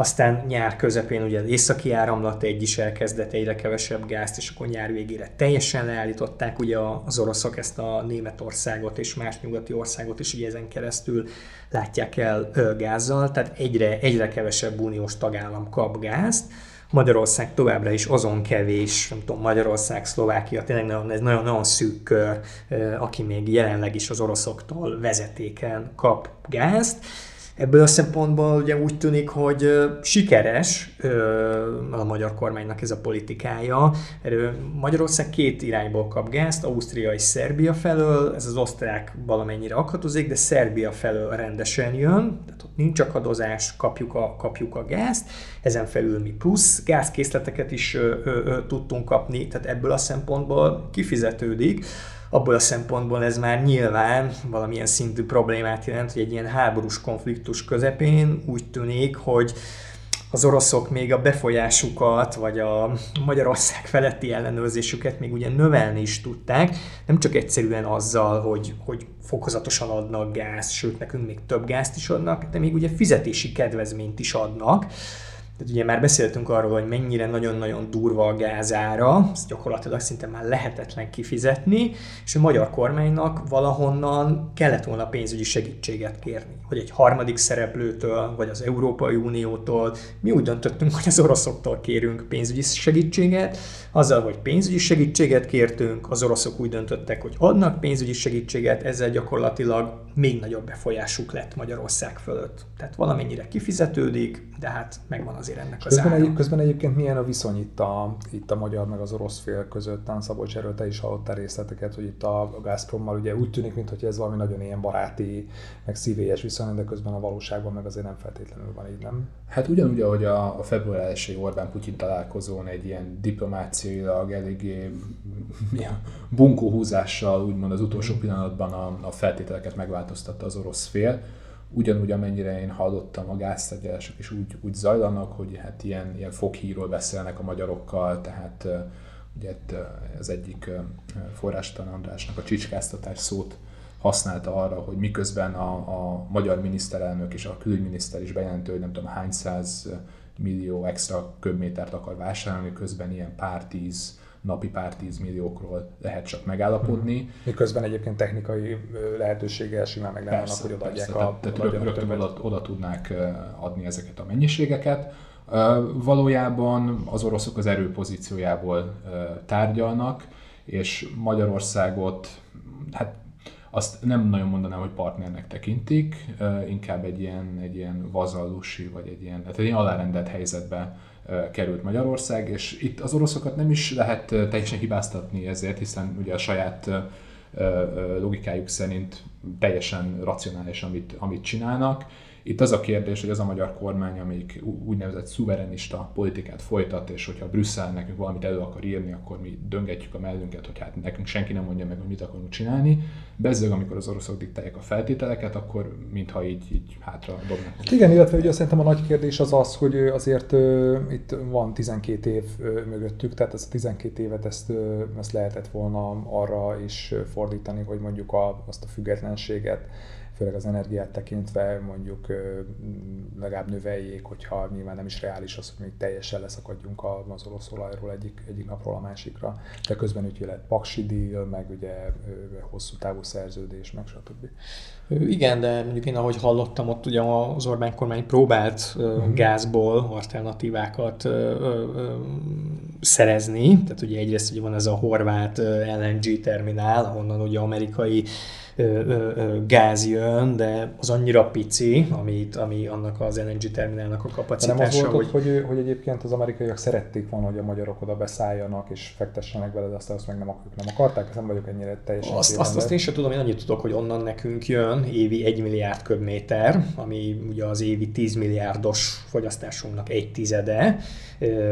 aztán nyár közepén ugye az északi áramlat egy is elkezdett egyre kevesebb gázt, és akkor nyár végére teljesen leállították ugye az oroszok ezt a Németországot és más nyugati országot is ugye ezen keresztül látják el gázzal, tehát egyre, egyre kevesebb uniós tagállam kap gázt. Magyarország továbbra is azon kevés, nem tudom, Magyarország, Szlovákia, tényleg nagyon, ez nagyon-nagyon szűk kör, aki még jelenleg is az oroszoktól vezetéken kap gázt Ebből a szempontból ugye úgy tűnik, hogy sikeres a magyar kormánynak ez a politikája. Magyarország két irányból kap gázt, Ausztria és Szerbia felől, ez az osztrák valamennyire akadozék, de Szerbia felől rendesen jön, tehát ott nincs akadozás, kapjuk a, kapjuk a gázt, ezen felül mi plusz gázkészleteket is tudtunk kapni, tehát ebből a szempontból kifizetődik abból a szempontból ez már nyilván valamilyen szintű problémát jelent, hogy egy ilyen háborús konfliktus közepén úgy tűnik, hogy az oroszok még a befolyásukat, vagy a Magyarország feletti ellenőrzésüket még ugye növelni is tudták, nem csak egyszerűen azzal, hogy, hogy fokozatosan adnak gáz, sőt nekünk még több gázt is adnak, de még ugye fizetési kedvezményt is adnak, tehát ugye már beszéltünk arról, hogy mennyire nagyon-nagyon durva a gázára, ezt gyakorlatilag szinte már lehetetlen kifizetni, és a magyar kormánynak valahonnan kellett volna pénzügyi segítséget kérni. Hogy egy harmadik szereplőtől, vagy az Európai Uniótól, mi úgy döntöttünk, hogy az oroszoktól kérünk pénzügyi segítséget, azzal, hogy pénzügyi segítséget kértünk, az oroszok úgy döntöttek, hogy adnak pénzügyi segítséget, ezzel gyakorlatilag még nagyobb befolyásuk lett Magyarország fölött. Tehát valamennyire kifizetődik, de hát megvan az azért ennek az közben, egy, közben egyébként milyen a viszony itt a, itt a magyar meg az orosz fél között? Tán Szabolcs erről te is hallottál részleteket, hogy itt a Gazprommal ugye úgy tűnik, mintha ez valami nagyon ilyen baráti, meg szívélyes viszony, de közben a valóságban meg azért nem feltétlenül van így, nem? Hát ugyanúgy, ahogy a, a február 1 Orbán-Putyin találkozón egy ilyen diplomáciailag eléggé bunkóhúzással, úgymond az utolsó pillanatban a, a feltételeket megváltoztatta az orosz fél, ugyanúgy, amennyire én hallottam, a gáztárgyalások is úgy, úgy zajlanak, hogy hát ilyen, ilyen foghíról beszélnek a magyarokkal, tehát ugye az egyik forrástan Andrásnak a csicskáztatás szót használta arra, hogy miközben a, a magyar miniszterelnök és a külügyminiszter is bejelentő, hogy nem tudom hány száz millió extra köbmétert akar vásárolni, közben ilyen pár tíz napi pár tízmilliókról lehet csak megállapodni. Hmm. Miközben egyébként technikai lehetőséggel simán meg nem vannak, hogy odaadják persze, a... Tehát, tehát rögtön oda, oda tudnák adni ezeket a mennyiségeket. Valójában az oroszok az erőpozíciójából tárgyalnak, és Magyarországot, hát azt nem nagyon mondanám, hogy partnernek tekintik, inkább egy ilyen, egy ilyen vazallusi, vagy egy ilyen, tehát egy ilyen alárendelt helyzetbe került Magyarország, és itt az oroszokat nem is lehet teljesen hibáztatni ezért, hiszen ugye a saját logikájuk szerint teljesen racionális, amit, amit csinálnak. Itt az a kérdés, hogy az a magyar kormány, amelyik úgynevezett szuverenista politikát folytat, és hogyha Brüsszel nekünk valamit elő akar írni, akkor mi döngetjük a mellünket, hogy hát nekünk senki nem mondja meg, hogy mit akarunk csinálni. Bezzeg, amikor az oroszok diktálják a feltételeket, akkor mintha így, így hátra dobnak. Igen, illetve ugye szerintem a nagy kérdés az az, hogy azért itt van 12 év mögöttük, tehát ezt a 12 évet ezt, uh, ezt lehetett volna arra is fordítani, hogy mondjuk a, azt a függetlenséget főleg az energiát tekintve mondjuk legalább növeljék, hogyha nyilván nem is reális az, hogy még teljesen leszakadjunk az orosz olajról egyik, egyik napról a másikra, de közben ugye lett paksi deal, meg ugye hosszú távú szerződés, meg stb. Igen, de mondjuk én ahogy hallottam, ott ugye az Orbán kormány próbált uh-huh. gázból alternatívákat szerezni, tehát ugye egyrészt ugye van ez a horvát LNG terminál, ahonnan ugye amerikai gáz jön, de az annyira pici, amit, ami annak az LNG terminálnak a kapacitása. De nem az volt, hogy... hogy, hogy egyébként az amerikaiak szerették volna, hogy a magyarok oda beszálljanak és fektessenek veled, aztán azt meg nem, nem akarták, nem vagyok ennyire teljesen azt, azt, azt én sem tudom, én annyit tudok, hogy onnan nekünk jön évi 1 milliárd köbméter, ami ugye az évi 10 milliárdos fogyasztásunknak egy tizede,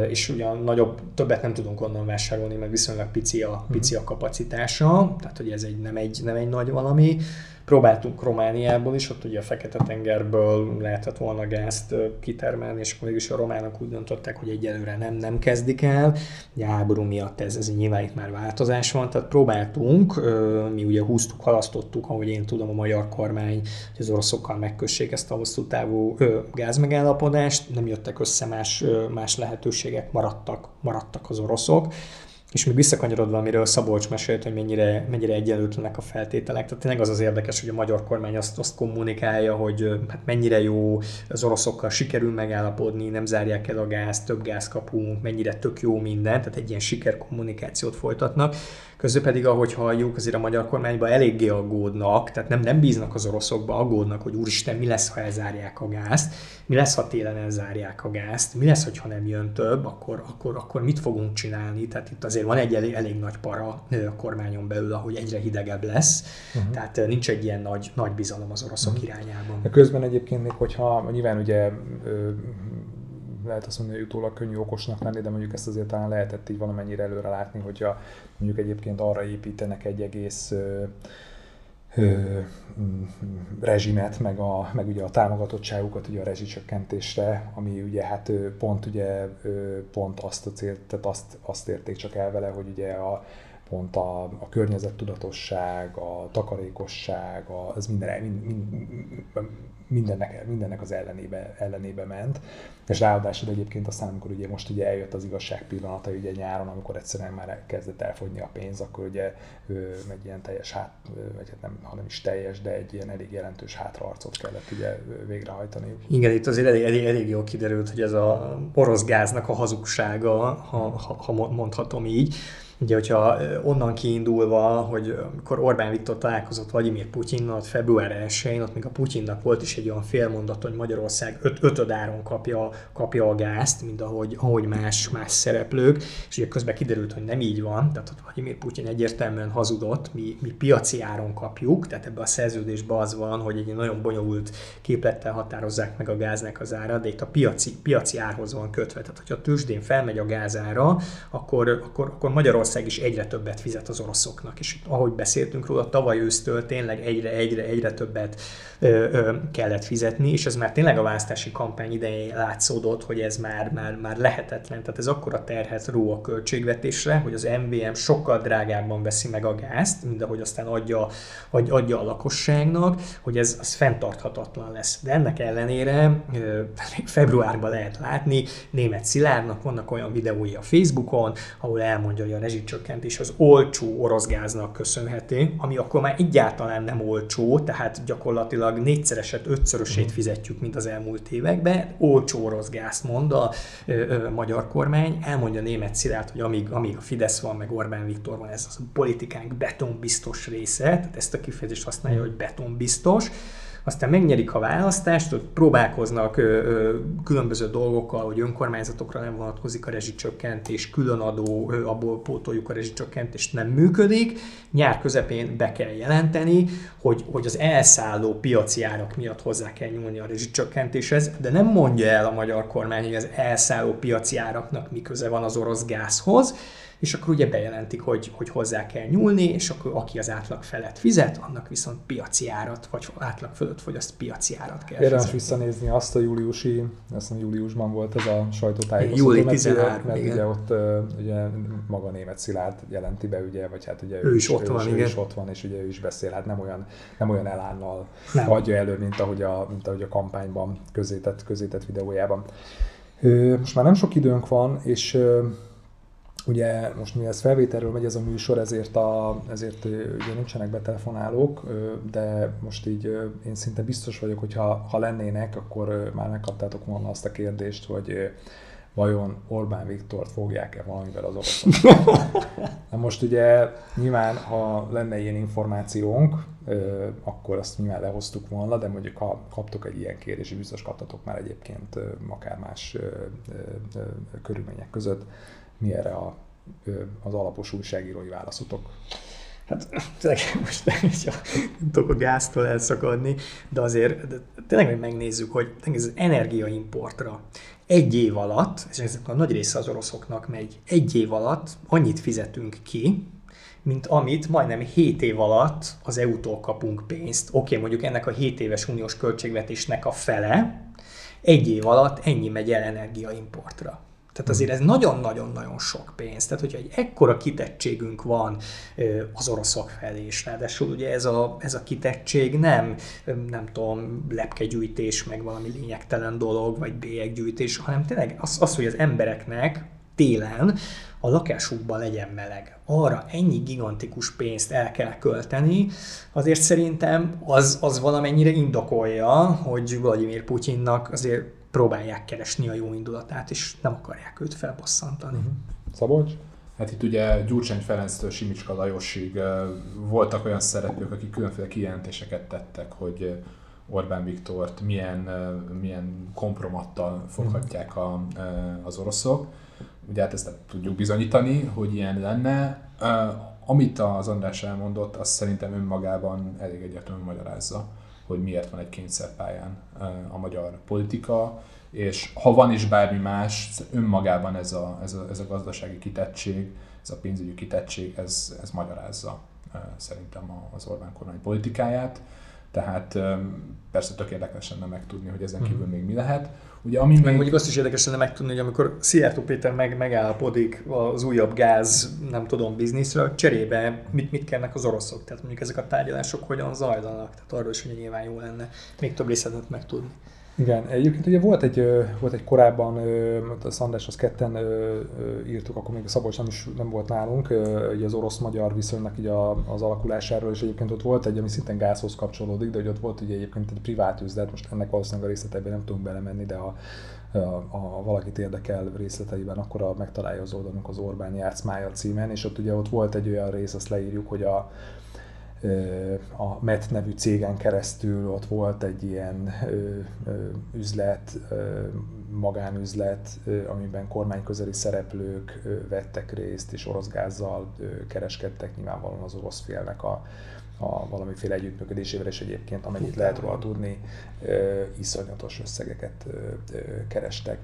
és ugyan nagyobb, többet nem tudunk onnan vásárolni, mert viszonylag pici a, pici a kapacitása, tehát hogy ez egy, nem, egy, nem egy nagy valami. Próbáltunk Romániából is, ott ugye a Fekete-tengerből lehetett volna gázt kitermelni, és akkor mégis a románok úgy döntöttek, hogy egyelőre nem, nem kezdik el. Ugye háború miatt ez, ez nyilván itt már változás van, tehát próbáltunk, mi ugye húztuk, halasztottuk, ahogy én tudom, a magyar kormány, hogy az oroszokkal megkössék ezt a hosszú távú gázmegállapodást, nem jöttek össze más, más lehetőségek, maradtak, maradtak az oroszok és még visszakanyarodva, amiről Szabolcs mesélt, hogy mennyire, mennyire egyenlőtlenek a feltételek. Tehát tényleg az az érdekes, hogy a magyar kormány azt, azt kommunikálja, hogy hát mennyire jó az oroszokkal sikerül megállapodni, nem zárják el a gáz, több gáz kapunk, mennyire tök jó minden, tehát egy ilyen sikerkommunikációt folytatnak. Közben pedig, ahogy halljuk, azért a magyar kormányban eléggé aggódnak, tehát nem, nem bíznak az oroszokba, aggódnak, hogy úristen, mi lesz, ha elzárják a gázt, mi lesz, ha télen elzárják a gázt, mi lesz, ha nem jön több, akkor, akkor, akkor mit fogunk csinálni. Tehát itt azért van egy elég, elég nagy para a kormányon belül, ahogy egyre hidegebb lesz, uh-huh. tehát nincs egy ilyen nagy, nagy bizalom az oroszok uh-huh. irányában. De közben egyébként még, hogyha nyilván ugye lehet azt mondani, hogy utólag könnyű okosnak lenni, de mondjuk ezt azért talán lehetett így valamennyire előre látni, hogyha mondjuk egyébként arra építenek egy egész ö, ö, rezsimet, meg, a, meg ugye a támogatottságukat ugye a rezsicsökkentésre, ami ugye hát pont ugye pont azt a célt, tehát azt, azt érték csak el vele, hogy ugye a, pont a, a környezettudatosság, a takarékosság, a, az minden, mind, mind, mindennek, mindennek az ellenébe, ellenébe ment. És ráadásul egyébként aztán, amikor ugye most ugye eljött az igazság pillanata ugye nyáron, amikor egyszerűen már kezdett elfogyni a pénz, akkor ugye ő, egy ilyen teljes hát, vagy hát nem, hanem is teljes, de egy ilyen elég jelentős hátraarcot kellett ugye végrehajtani. Igen, itt azért elég, elég, elég jól kiderült, hogy ez a orosz gáznak a hazugsága, ha, ha, ha mondhatom így Ugye, hogyha onnan kiindulva, hogy amikor Orbán Viktor találkozott Vladimir Putyinnal, ott február 1-én, ott még a Putyinnak volt is egy olyan félmondat, hogy Magyarország öt, ötöd áron kapja, kapja a gázt, mint ahogy, ahogy más, más szereplők, és ugye közben kiderült, hogy nem így van, tehát ott Vladimir Putyin egyértelműen hazudott, mi, mi piaci áron kapjuk, tehát ebben a szerződésben az van, hogy egy nagyon bonyolult képlettel határozzák meg a gáznak az ára, de itt a piaci, piaci árhoz van kötve. Tehát, hogyha a tőzsdén felmegy a gázára, akkor, akkor, akkor Magyarország is egyre többet fizet az oroszoknak. És ahogy beszéltünk róla, tavaly ősztől tényleg egyre, egyre, egyre többet ö, ö, kellett fizetni, és ez már tényleg a választási kampány idején látszódott, hogy ez már, már, már lehetetlen. Tehát ez akkora terhet ró a költségvetésre, hogy az MVM sokkal drágábban veszi meg a gázt, mint ahogy aztán adja, adja, adja a lakosságnak, hogy ez az fenntarthatatlan lesz. De ennek ellenére februárban lehet látni, német Szilárdnak vannak olyan videói a Facebookon, ahol elmondja, hogy a rezsicsökkentés az olcsó orosz gáznak köszönhető, ami akkor már egyáltalán nem olcsó, tehát gyakorlatilag négyszereset, ötszörösét mhm. fizetjük, mint az elmúlt években. Olcsó orosz gázt mond a ö, ö, magyar kormány, elmondja német Szilárd, hogy amíg, amíg a Fidesz van, meg Orbán Viktor van, ez az a politikánk betonbiztos része, tehát ezt a kifejezést használja, hogy betonbiztos, aztán megnyerik a választást, ott próbálkoznak ö, ö, különböző dolgokkal, hogy önkormányzatokra nem vonatkozik a rezsicsökkentés, különadó, ö, abból pótoljuk a rezsicsökkentést, nem működik. Nyár közepén be kell jelenteni, hogy, hogy az elszálló piaci árak miatt hozzá kell nyúlni a rezsicsökkentéshez, de nem mondja el a magyar kormány, hogy az elszálló piaci áraknak mi köze van az orosz gázhoz, és akkor ugye bejelentik, hogy, hogy hozzá kell nyúlni, és akkor aki az átlag felett fizet, annak viszont piaci árat, vagy átlag fölött fogyaszt piaci árat kell Érdemes fizetni. visszanézni azt a júliusi, azt mondom, júliusban volt ez a sajtótájékoztató. Júli 13, mert igen. ugye ott ugye maga német Szilárd jelenti be, ugye, vagy hát ugye ő, ő is ott van, ő, igen. is ott van, és ugye ő is beszél, hát nem olyan, nem olyan elánnal nem. adja elő, mint ahogy a, mint ahogy a kampányban közétett, közétett videójában. Most már nem sok időnk van, és Ugye most mi ez felvételről megy ez a műsor, ezért, a, ezért ugye nincsenek betelefonálók, de most így én szinte biztos vagyok, hogy ha, ha lennének, akkor már megkaptátok volna azt a kérdést, hogy vajon Orbán Viktort fogják-e valamivel az oroszok. Na most ugye nyilván, ha lenne ilyen információnk, akkor azt nyilván lehoztuk volna, de mondjuk ha kaptok egy ilyen kérdést, biztos kaptatok már egyébként akár más körülmények között, mi erre a, az alapos újságírói válaszotok? Hát tényleg most nem tudok a gáztól elszakadni, de azért de tényleg hogy megnézzük, hogy az energiaimportra egy év alatt, és ez a nagy része az oroszoknak megy, egy év alatt annyit fizetünk ki, mint amit majdnem 7 év alatt az EU-tól kapunk pénzt. Oké, okay, mondjuk ennek a 7 éves uniós költségvetésnek a fele, egy év alatt ennyi megy el energiaimportra. Tehát azért ez nagyon-nagyon-nagyon sok pénz. Tehát, hogyha egy ekkora kitettségünk van az oroszok felé, és ráadásul ugye ez a, ez a kitettség nem, nem tudom, lepkegyűjtés, meg valami lényegtelen dolog, vagy bélyeggyűjtés, hanem tényleg az, az, hogy az embereknek télen a lakásukban legyen meleg. Arra ennyi gigantikus pénzt el kell költeni, azért szerintem az, az valamennyire indokolja, hogy Vladimir Putyinnak azért próbálják keresni a jó indulatát, és nem akarják őt felbosszantani. Uh-huh. Szabolcs? Hát itt ugye Gyurcsány Ferenctől Simicska Lajosig voltak olyan szereplők, akik különféle kijelentéseket tettek, hogy Orbán Viktort milyen, milyen kompromattal foghatják a, az oroszok. Ugye hát ezt nem tudjuk bizonyítani, hogy ilyen lenne. Amit az András elmondott, az szerintem önmagában elég egyértelműen magyarázza hogy miért van egy kényszerpályán a magyar politika, és ha van is bármi más, önmagában ez a, ez a, ez a gazdasági kitettség, ez a pénzügyi kitettség, ez, ez magyarázza szerintem az Orbán kormány politikáját. Tehát persze tök érdekes lenne megtudni, hogy ezen kívül mhm. még mi lehet. Ugye, ami meg még... mondjuk azt is érdekes lenne megtudni, hogy amikor Szijjártó Péter meg, megállapodik az újabb gáz, nem tudom, bizniszről, cserébe mit, mit kérnek az oroszok? Tehát mondjuk ezek a tárgyalások hogyan zajlanak? Tehát arról is hogy nyilván jó lenne még több részletet megtudni. Igen, egyébként ugye volt egy, volt egy korábban, a Szandás az ketten írtuk, akkor még a Szabolcs nem is nem volt nálunk, ugye az orosz-magyar viszonynak így az alakulásáról, és egyébként ott volt egy, ami szintén gázhoz kapcsolódik, de hogy ott volt ugye egyébként egy privát üzlet, most ennek valószínűleg a részleteiben nem tudunk belemenni, de ha, ha valakit érdekel részleteiben, akkor a, megtalálja az oldalunk az Orbán játszmája címen, és ott ugye ott volt egy olyan rész, azt leírjuk, hogy a, a MET nevű cégen keresztül ott volt egy ilyen üzlet, magánüzlet, amiben kormányközeli szereplők vettek részt, és orosz gázzal kereskedtek nyilvánvalóan az orosz félnek a, a valamiféle együttműködésével, és egyébként amennyit lehet róla tudni, iszonyatos összegeket kerestek.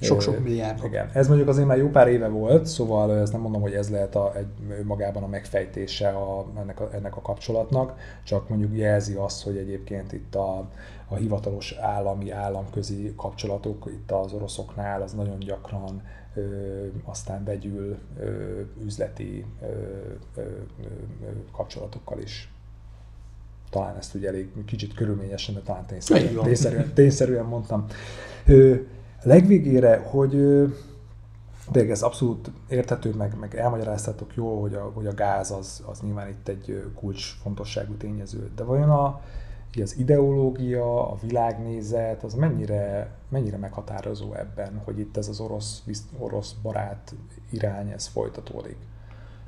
Sok-sok milliárd. Igen. Ez mondjuk azért már jó pár éve volt, szóval ezt nem mondom, hogy ez lehet a, egy, magában a megfejtése a, ennek, a, ennek a kapcsolatnak, csak mondjuk jelzi azt, hogy egyébként itt a, a hivatalos állami, államközi kapcsolatok itt az oroszoknál az nagyon gyakran ö, aztán vegyül ö, üzleti ö, ö, ö, kapcsolatokkal is talán ezt ugye elég kicsit körülményesen, de talán tényszerűen, tényszerűen, tényszerűen mondtam. Ö, legvégére, hogy de ez abszolút érthető, meg, meg elmagyaráztatok jó, hogy a, hogy a gáz az, az nyilván itt egy kulcsfontosságú tényező. De vajon a, az ideológia, a világnézet, az mennyire, mennyire meghatározó ebben, hogy itt ez az orosz, orosz barát irány, ez folytatódik?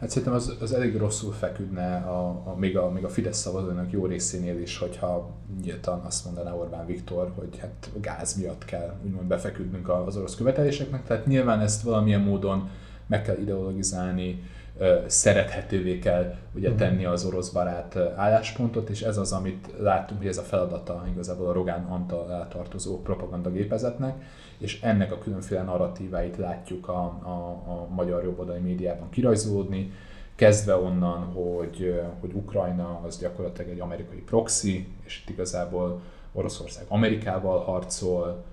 Hát szerintem az, az elég rosszul feküdne a, a, még, a, még a Fidesz szavazónak jó részénél is, hogyha nyíltan azt mondaná Orbán Viktor, hogy hát gáz miatt kell úgymond befeküdnünk az orosz követeléseknek. Tehát nyilván ezt valamilyen módon meg kell ideologizálni, szerethetővé kell ugye mhm. tenni az orosz barát álláspontot, és ez az, amit láttunk, hogy ez a feladata igazából a Rogán Antal eltartozó propagandagépezetnek, és ennek a különféle narratíváit látjuk a, a, a magyar jobboldali médiában kirajzolódni, kezdve onnan, hogy, hogy Ukrajna az gyakorlatilag egy amerikai proxy, és itt igazából Oroszország Amerikával harcol,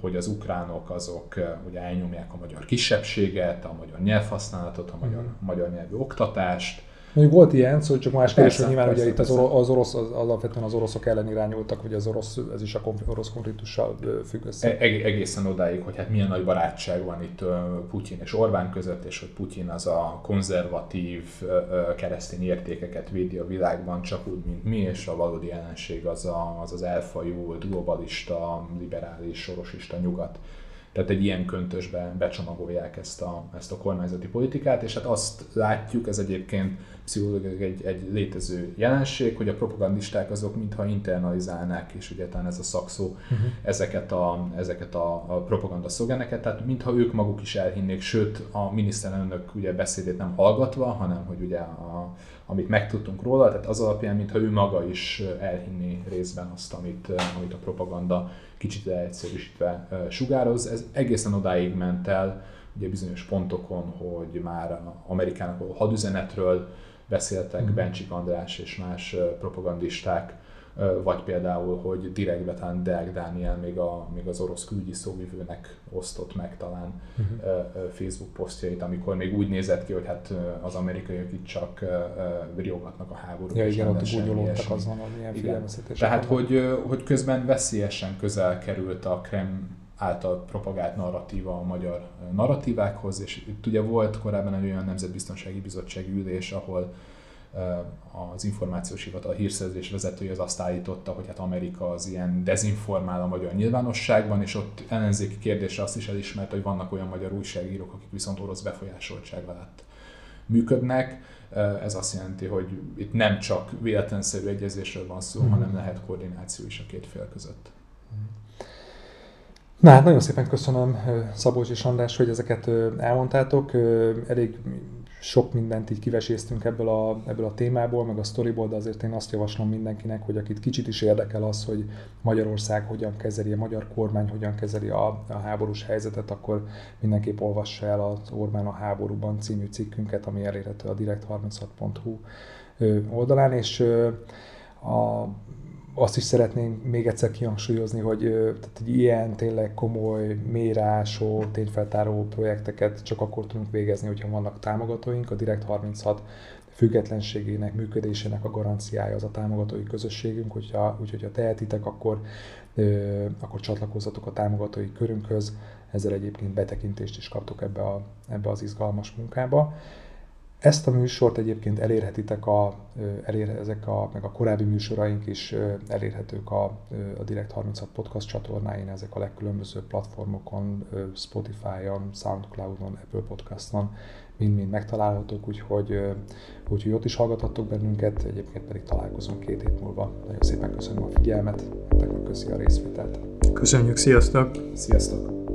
hogy az ukránok azok ugye elnyomják a magyar kisebbséget, a magyar nyelvhasználatot, a magyar, mm. magyar nyelvű oktatást, Mondjuk volt ilyen, szóval csak más kérdés, hogy nyilván persze, ugye itt az, orosz, az orosz, az, alapvetően az oroszok ellen irányultak, vagy az orosz, ez is a orosz konfliktussal függ össze. E- egészen odáig, hogy hát milyen nagy barátság van itt Putyin és Orbán között, és hogy Putyin az a konzervatív keresztény értékeket védi a világban, csak úgy, mint mi, és a valódi ellenség az a, az, az elfajult, globalista, liberális, sorosista nyugat. Tehát egy ilyen köntösbe becsomagolják ezt a, ezt a kormányzati politikát, és hát azt látjuk, ez egyébként pszichológiai egy, egy létező jelenség, hogy a propagandisták azok mintha internalizálnák, és ugye talán ez a szakszó, uh-huh. ezeket a, ezeket a, a propaganda szlogeneket, tehát mintha ők maguk is elhinnék, sőt a miniszterelnök ugye beszédét nem hallgatva, hanem hogy ugye a, amit megtudtunk róla, tehát az alapján, mintha ő maga is elhinné részben azt, amit, amit a propaganda kicsit leegyszerűsítve sugároz. Ez egészen odáig ment el, ugye bizonyos pontokon, hogy már Amerikának a hadüzenetről beszéltek mm. Bencsik András és más propagandisták, vagy például, hogy direktbe talán Deák Dániel még, a, még az orosz külügyi szóvivőnek osztott meg talán uh-huh. Facebook posztjait, amikor még úgy nézett ki, hogy hát az amerikaiak itt csak riogatnak a háborút. Ja, igen, ott úgy olódtak azon, igen. Tehát, hogy, hogy közben veszélyesen közel került a Krem által propagált narratíva a magyar narratívákhoz, és itt ugye volt korábban egy olyan nemzetbiztonsági bizottsági ülés, ahol az információs hivatal hírszerzés vezetője az azt állította, hogy hát Amerika az ilyen dezinformál a magyar nyilvánosságban, és ott ellenzéki kérdésre azt is elismert, hogy vannak olyan magyar újságírók, akik viszont orosz befolyásoltság alatt működnek. Ez azt jelenti, hogy itt nem csak véletlenszerű egyezésről van szó, mm. hanem lehet koordináció is a két fél között. Na hát nagyon szépen köszönöm Szabolcs és András, hogy ezeket elmondtátok. Elég sok mindent így kiveséztünk ebből a, ebből a témából, meg a sztoriból, de azért én azt javaslom mindenkinek, hogy akit kicsit is érdekel az, hogy Magyarország hogyan kezeli, a magyar kormány hogyan kezeli a, a háborús helyzetet, akkor mindenképp olvassa el az Orbán a háborúban című cikkünket, ami elérhető a direkt36.hu oldalán, és a azt is szeretném még egyszer kihangsúlyozni, hogy tehát egy ilyen tényleg komoly, mérásó, tényfeltáró projekteket csak akkor tudunk végezni, hogyha vannak támogatóink. A Direkt 36 függetlenségének, működésének a garanciája az a támogatói közösségünk, hogyha, úgyhogy ha tehetitek, akkor, akkor csatlakozzatok a támogatói körünkhöz, ezzel egyébként betekintést is kaptok ebbe, a, ebbe az izgalmas munkába. Ezt a műsort egyébként elérhetitek, a, elér, ezek a, meg a korábbi műsoraink is elérhetők a, a Direct 36 podcast csatornáin, ezek a legkülönbözőbb platformokon, Spotify-on, Soundcloud-on, Apple Podcast-on, mind-mind megtalálhatók, úgyhogy, úgyhogy ott is hallgathattok bennünket, egyébként pedig találkozunk két hét múlva. Nagyon szépen köszönöm a figyelmet, nektek köszi a részvételt. Köszönjük, sziasztok! Sziasztok!